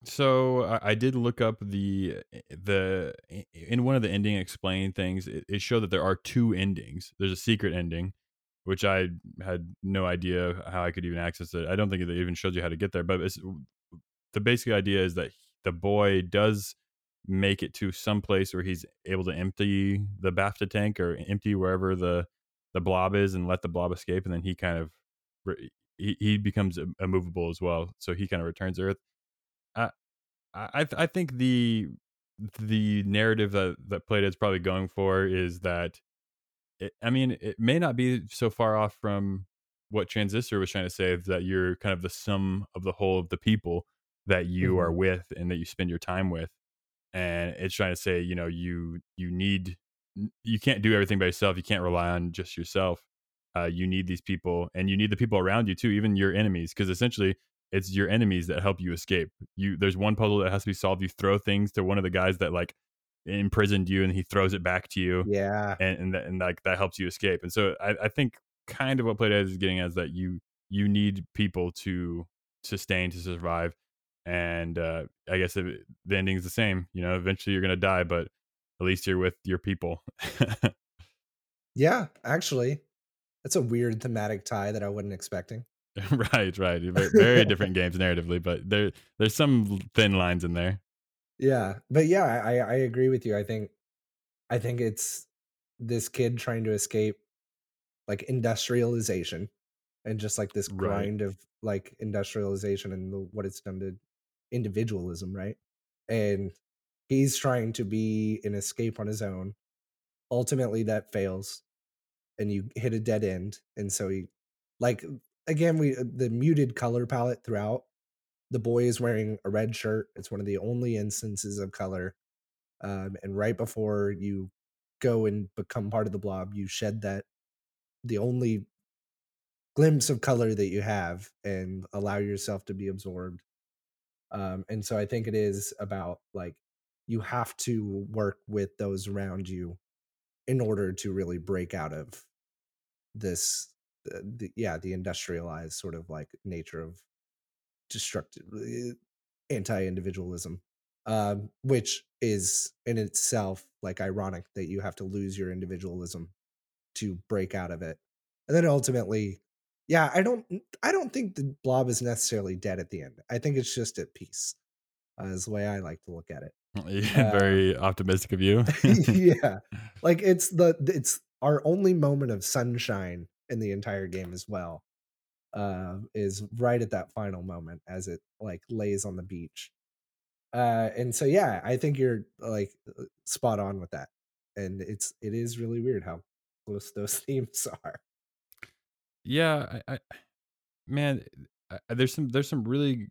So I, did look up the eh, the in one of the ending explain things. It, it showed that there are two endings. There's a secret ending, which I had no idea how I could even access it. I don't think it even showed you how to get there. But the basic idea is that the boy does make it to some place where he's able to empty the bafta tank or empty wherever the the blob is and let the blob escape and then he kind of he, he becomes immovable as well so he kind of returns earth i i i think the the narrative that that Playdead is probably going for is that it, i mean it may not be so far off from what transistor was trying to say is that you're kind of the sum of the whole of the people that you mm-hmm. are with and that you spend your time with and it's trying to say you know you you need you can't do everything by yourself you can't rely on just yourself uh, you need these people and you need the people around you too even your enemies because essentially it's your enemies that help you escape you there's one puzzle that has to be solved you throw things to one of the guys that like imprisoned you and he throws it back to you yeah and and, that, and like that helps you escape and so I, I think kind of what Playdead is getting at is that you you need people to sustain to survive and uh, I guess it, the ending's the same. You know, eventually you're gonna die, but at least you're with your people. yeah, actually, that's a weird thematic tie that I wasn't expecting. right, right. Very different games narratively, but there there's some thin lines in there. Yeah, but yeah, I I agree with you. I think I think it's this kid trying to escape like industrialization and just like this Right. grind of like industrialization and the, what it's done to individualism, right? And he's trying to be an escape on his own. Ultimately, that fails, and you hit a dead end. And so he, like, again, we uh, the muted color palette throughout. The boy is wearing a red shirt. It's one of the only instances of color. Um, and right before you go and become part of the blob, you shed that the only glimpse of color that you have and allow yourself to be absorbed. Um, and so I think it is about like you have to work with those around you in order to really break out of this uh, the, yeah the industrialized sort of like nature of destructive uh, anti-individualism um which is in itself like ironic that you have to lose your individualism to break out of it. And then ultimately yeah i don't i don't think the blob is necessarily dead at the end. I think it's just at peace uh, is the way i like to look at it Yeah, uh, very optimistic of you. yeah. Like it's the it's our only moment of sunshine in the entire game as well uh, is right at that final moment as it like lays on the beach. Uh and so yeah i think you're like uh, spot on with that. And it's it is really weird how close those themes are. Yeah, I, I man, I, I- there's some there's some really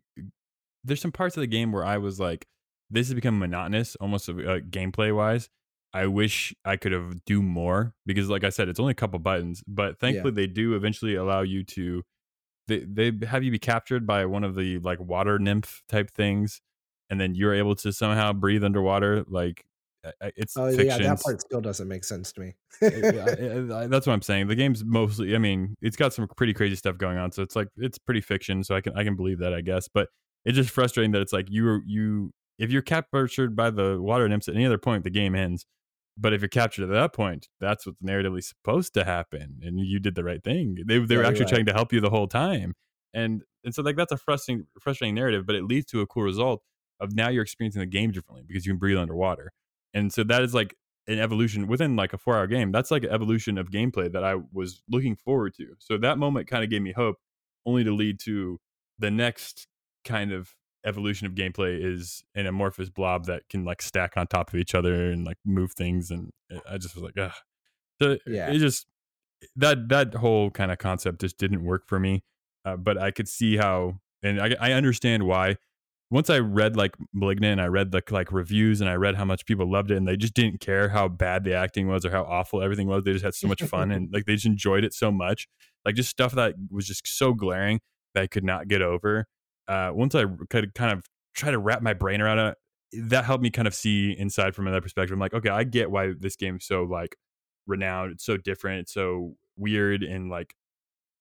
there's some parts of the game where I was like, this has become monotonous, almost uh, gameplay wise. I wish I could have do more because, like I said, it's only a couple buttons, but thankfully they do eventually allow you to. They they have you be captured by one of the like water nymph type things, and then you're able to somehow breathe underwater. Like it's oh yeah that part still doesn't make sense to me that's what I'm saying. The game's mostly, I mean, it's got some pretty crazy stuff going on, so it's like it's pretty fiction. So I can I can believe that, I guess. But it's just frustrating that it's like you you if you're captured by the water nymphs at any other point, the game ends. But if you're captured at that point, that's what's narratively supposed to happen, and you did the right thing. They they were actually right. trying to help you the whole time, and and so like that's a frustrating frustrating narrative, but it leads to a cool result of now you're experiencing the game differently because you can breathe underwater, and so that is like an evolution within like a four hour game. That's like an evolution of gameplay that I was looking forward to. So that moment kind of gave me hope, only to lead to the next kind of evolution of gameplay is an amorphous blob that can like stack on top of each other and like move things. And I just was like, ah, so Yeah. it just that that whole kind of concept just didn't work for me. Uh, but I could see how, and I, I understand why. Once I read like *Malignant*, and I read the like reviews, and I read how much people loved it, and they just didn't care how bad the acting was or how awful everything was. They just had so much fun, and like they just enjoyed it so much. Like just stuff that was just so glaring that I could not get over. Uh, once I could kind of try to wrap my brain around it, that helped me kind of see inside from another perspective. I'm like, okay, I get why this game's so like renowned. It's so different. It's so weird and like,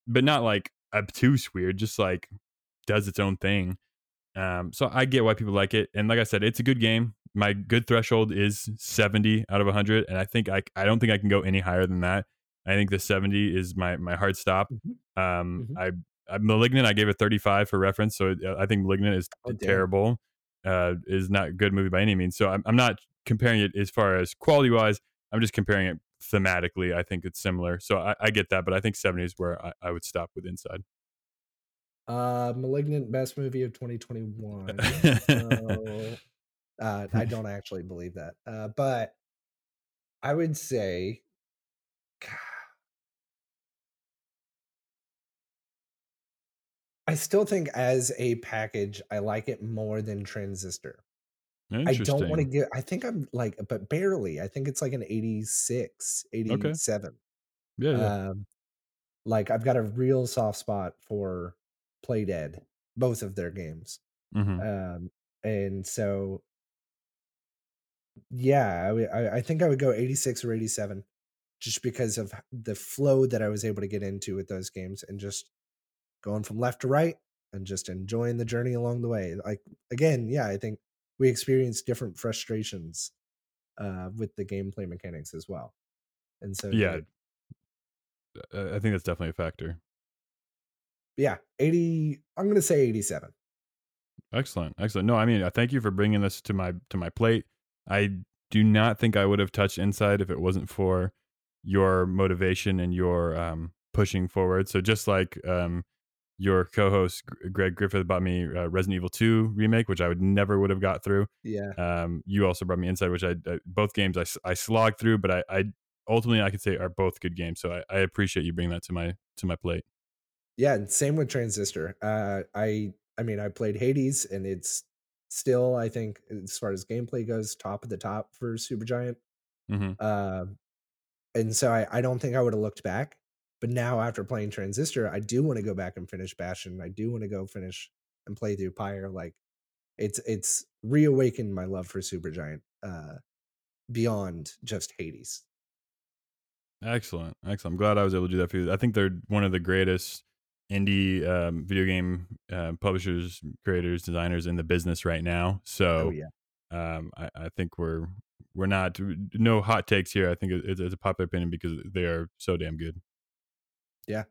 but not like obtuse weird. Just like does its own thing. Um, so I get why people like it. And like I said, it's a good game. My good threshold is 70 out of 100, and I think I I don't think I can go any higher than that. I think the 70 is my my hard stop. Mhm. Um, Mhm. I, I Malignant, I gave it 35 for reference, so uh, I think Malignant is Oh, terrible. Uh, is not a good movie by any means. So I'm I'm not comparing it as far as quality wise. I'm just comparing it thematically. I think it's similar. So I, I get that, but I think 70 is where I, I would stop with Inside. uh malignant best movie of 2021 so uh i don't actually believe that uh but i would say I still think as a package, I like it more than Transistor. I don't want to get I think I'm like but barely. I think it's like an 86, Okay. 87. Yeah, yeah. Um like I've got a real soft spot for Playdead, both of their games. hmm Um and so yeah, I, I I think I would go 86 or 87 just because of the flow that I was able to get into with those games and just going from left to right and just enjoying the journey along the way. Like again, yeah, I think we experienced different frustrations uh with the gameplay mechanics as well. And so Yeah, I think that's definitely a factor. yeah, 80 I'm going to say 87. Excellent, excellent. No, I mean, uh, thank you for bringing this to my to my plate. I do not think I would have touched Inside if it wasn't for your motivation and your um pushing forward. So just like um, your co-host Greg Griffith bought me uh, Resident Evil 2 remake, which I would never would have got through. Yeah. Um, you also brought me Inside, which I uh, both games I, I slogged through, but I, I ultimately I could say are both good games. So I, I appreciate you bringing that to my to my plate. Yeah, and same with Transistor. Uh, I I mean I played Hades, and it's still I think as far as gameplay goes, top of the top for Supergiant. Mm-hmm. Uh, and so I, I don't think I would have looked back. But now after playing Transistor, I do want to go back and finish Bastion. I do want to go finish and play through Pyre. Like it's it's reawakened my love for Supergiant uh beyond just Hades. Excellent. Excellent. I'm glad I was able to do that for you. I think they're one of the greatest indie um, video game uh, publishers, creators, designers in the business right now. So Oh yeah. um, I, I think we're we're not no hot takes here. I think it's, it's a popular opinion because they are so damn good. Yeah.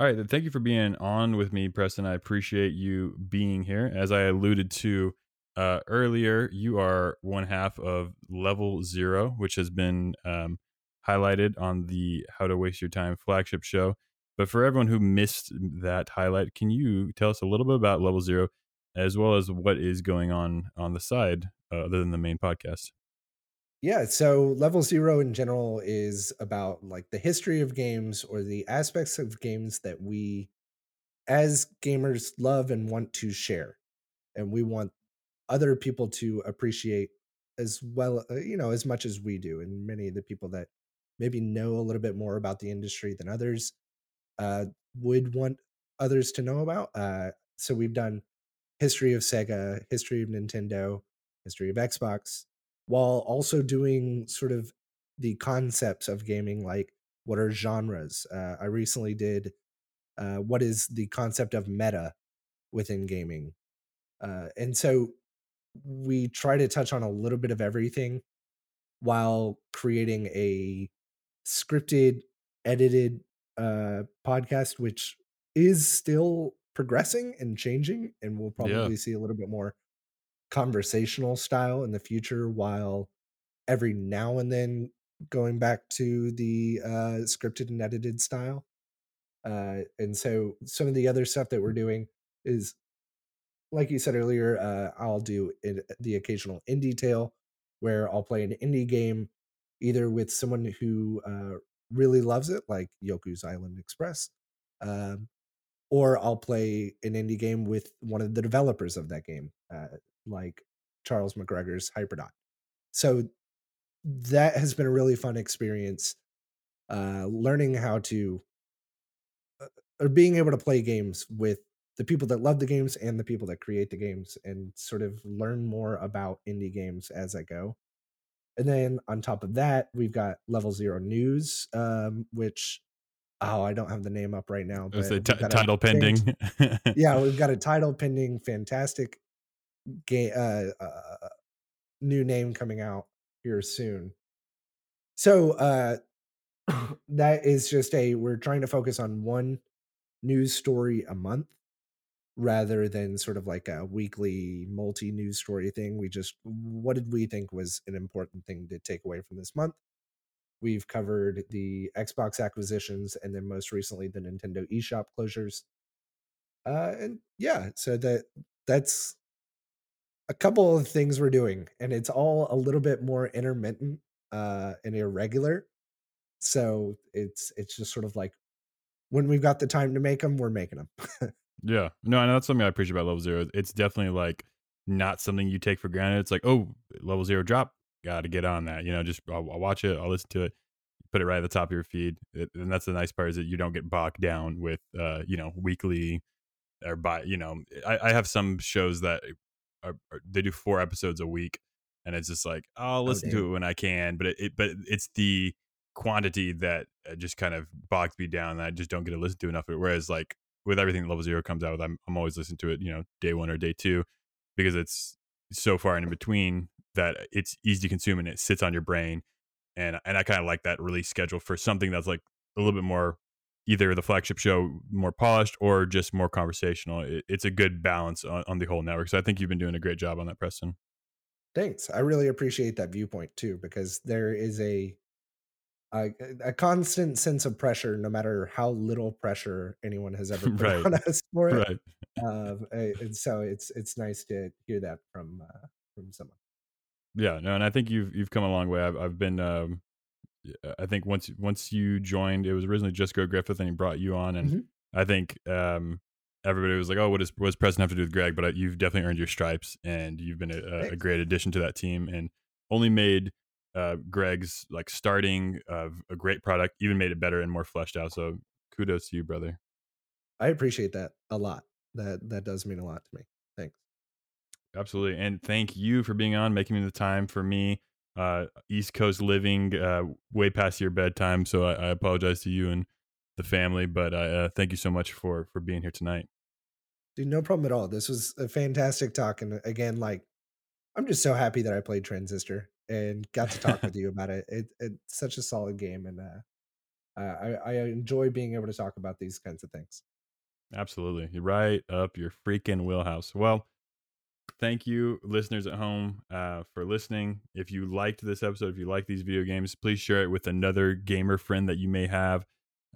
All right. Then thank you for being on with me, Preston. I appreciate you being here. As I alluded to uh, earlier, you are one half of Level Zero, which has been um, highlighted on the How to Waste Your Time flagship show. But for everyone who missed that highlight, can you tell us a little bit about Level Zero, as well as what is going on on the side uh, other than the main podcast? Yeah, so level zero in general is about like the history of games or the aspects of games that we as gamers love and want to share. And we want other people to appreciate as well, uh, you know, as much as we do. And many of the people that maybe know a little bit more about the industry than others uh, would want others to know about. Uh, so we've done history of Sega, history of Nintendo, history of Xbox, while also doing sort of the concepts of gaming, like what are genres. Uh, I recently did uh, what is the concept of meta within gaming, uh, and so we try to touch on a little bit of everything while creating a scripted, edited uh, podcast, which is still progressing and changing, and we'll probably Yeah. see a little bit more conversational style in the future while every now and then going back to the uh scripted and edited style? Uh and so some of the other stuff that we're doing is like you said earlier uh i'll do the occasional indie tale where i'll play an indie game either with someone who uh really loves it like yoku's island express um or I'll play an indie game with one of the developers of that game, uh, like Charles McGregor's Hyperdot. So that has been a really fun experience, uh, learning how to uh, or being able to play games with the people that love the games and the people that create the games, and sort of learn more about indie games as I go. And then on top of that, we've got Level Zero News, um, which oh, I don't have the name up right now, I but was say we've t- a title pending. yeah, we've got a title pending, fantastic game, uh, uh, new name coming out here soon. So uh, that is just a we're trying to focus on one news story a month rather than sort of like a weekly multi news story thing. We just what did we think was an important thing to take away from this month? We've covered the Xbox acquisitions and then most recently the Nintendo eShop closures. Uh and yeah, so that that's a couple of things we're doing and it's all a little bit more intermittent uh and irregular. So it's it's just sort of like when we've got the time to make them, we're making them. Yeah. No, and that's something I appreciate about level zero. It's definitely like not something you take for granted. It's like, oh, level zero drop. Got to get on that. You know, just I'll, I'll watch it. I'll listen to it. Put it right at the top of your feed. It, and that's the nice part is that you don't get bogged down with, uh, you know, weekly or by, you know, I, I have some shows that are, are, they do four episodes a week, and it's just like I'll listen to it when I can. But it, it but it's the quantity that uh, just kind of bogs me down. That I just don't get to listen to enough of it. Whereas like with everything level zero comes out with, I'm I'm always listening to it, you know, day one or day two, because it's so far in between that it's easy to consume and it sits on your brain. And and I kind of like that release schedule for something that's like a little bit more either the flagship show more polished or just more conversational. It, it's a good balance on, on the whole network. So I think you've been doing a great job on that, Preston. Thanks. I really appreciate that viewpoint too, because there is a a, a constant sense of pressure, no matter how little pressure anyone has ever put Right. on us for it. Right. Um, uh, and so it's it's nice to hear that from uh, from someone. Yeah, no, and I think you've you've come a long way. I've I've been um I think once once you joined, it was originally just Greg Griffith, and he brought you on, and Mhm. I think um everybody was like, "Oh, what does what does Preston have to do with Greg?" But uh, you've definitely earned your stripes, and you've been a, a, great addition to that team, and only made uh Greg's like starting of a great product, even made it better and more fleshed out. So kudos to you, brother. I appreciate that a lot. That that does mean a lot to me. Thanks. Absolutely. And thank you for being on, making the time for me. Uh, East Coast living uh, way past your bedtime. So I, I apologize to you and the family, but I uh, thank you so much for for being here tonight. Dude, no problem at all. This was a fantastic talk. And again, like, I'm just so happy that I played Transistor and got to talk with you about it. it it's such a solid game. And uh, I, I enjoy being able to talk about these kinds of things. Absolutely. You're right up your freaking wheelhouse. Well, thank you, listeners at home, uh, for listening. If you liked this episode, if you like these video games, please share it with another gamer friend that you may have.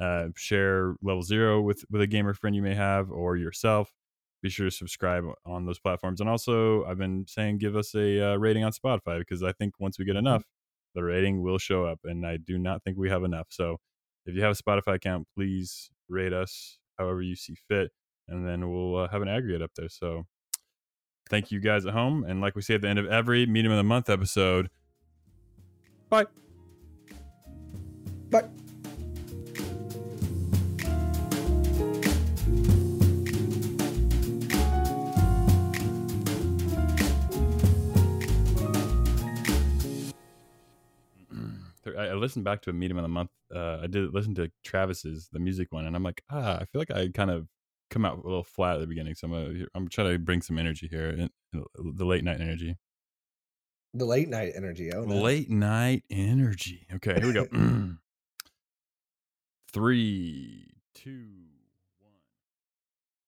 Uh, share level zero with with a gamer friend you may have or yourself. Be sure to subscribe on those platforms. And also, I've been saying give us a uh, rating on Spotify because I think once we get enough, the rating will show up. And I do not think we have enough. So if you have a Spotify account, please rate us however you see fit. And then we'll uh, have an aggregate up there. So thank you guys at home. And like we say at the end of every Medium of the Month episode, bye. I I listened back to a Medium of the Month. Uh, I did listen to Travis's, the music one, and I'm like, ah, I feel like I kind of come out a little flat at the beginning. So I'm, gonna, I'm trying to bring some energy here, and the late night energy. the late night energy. Oh, no. Late night energy. Okay, here we go. Three, two,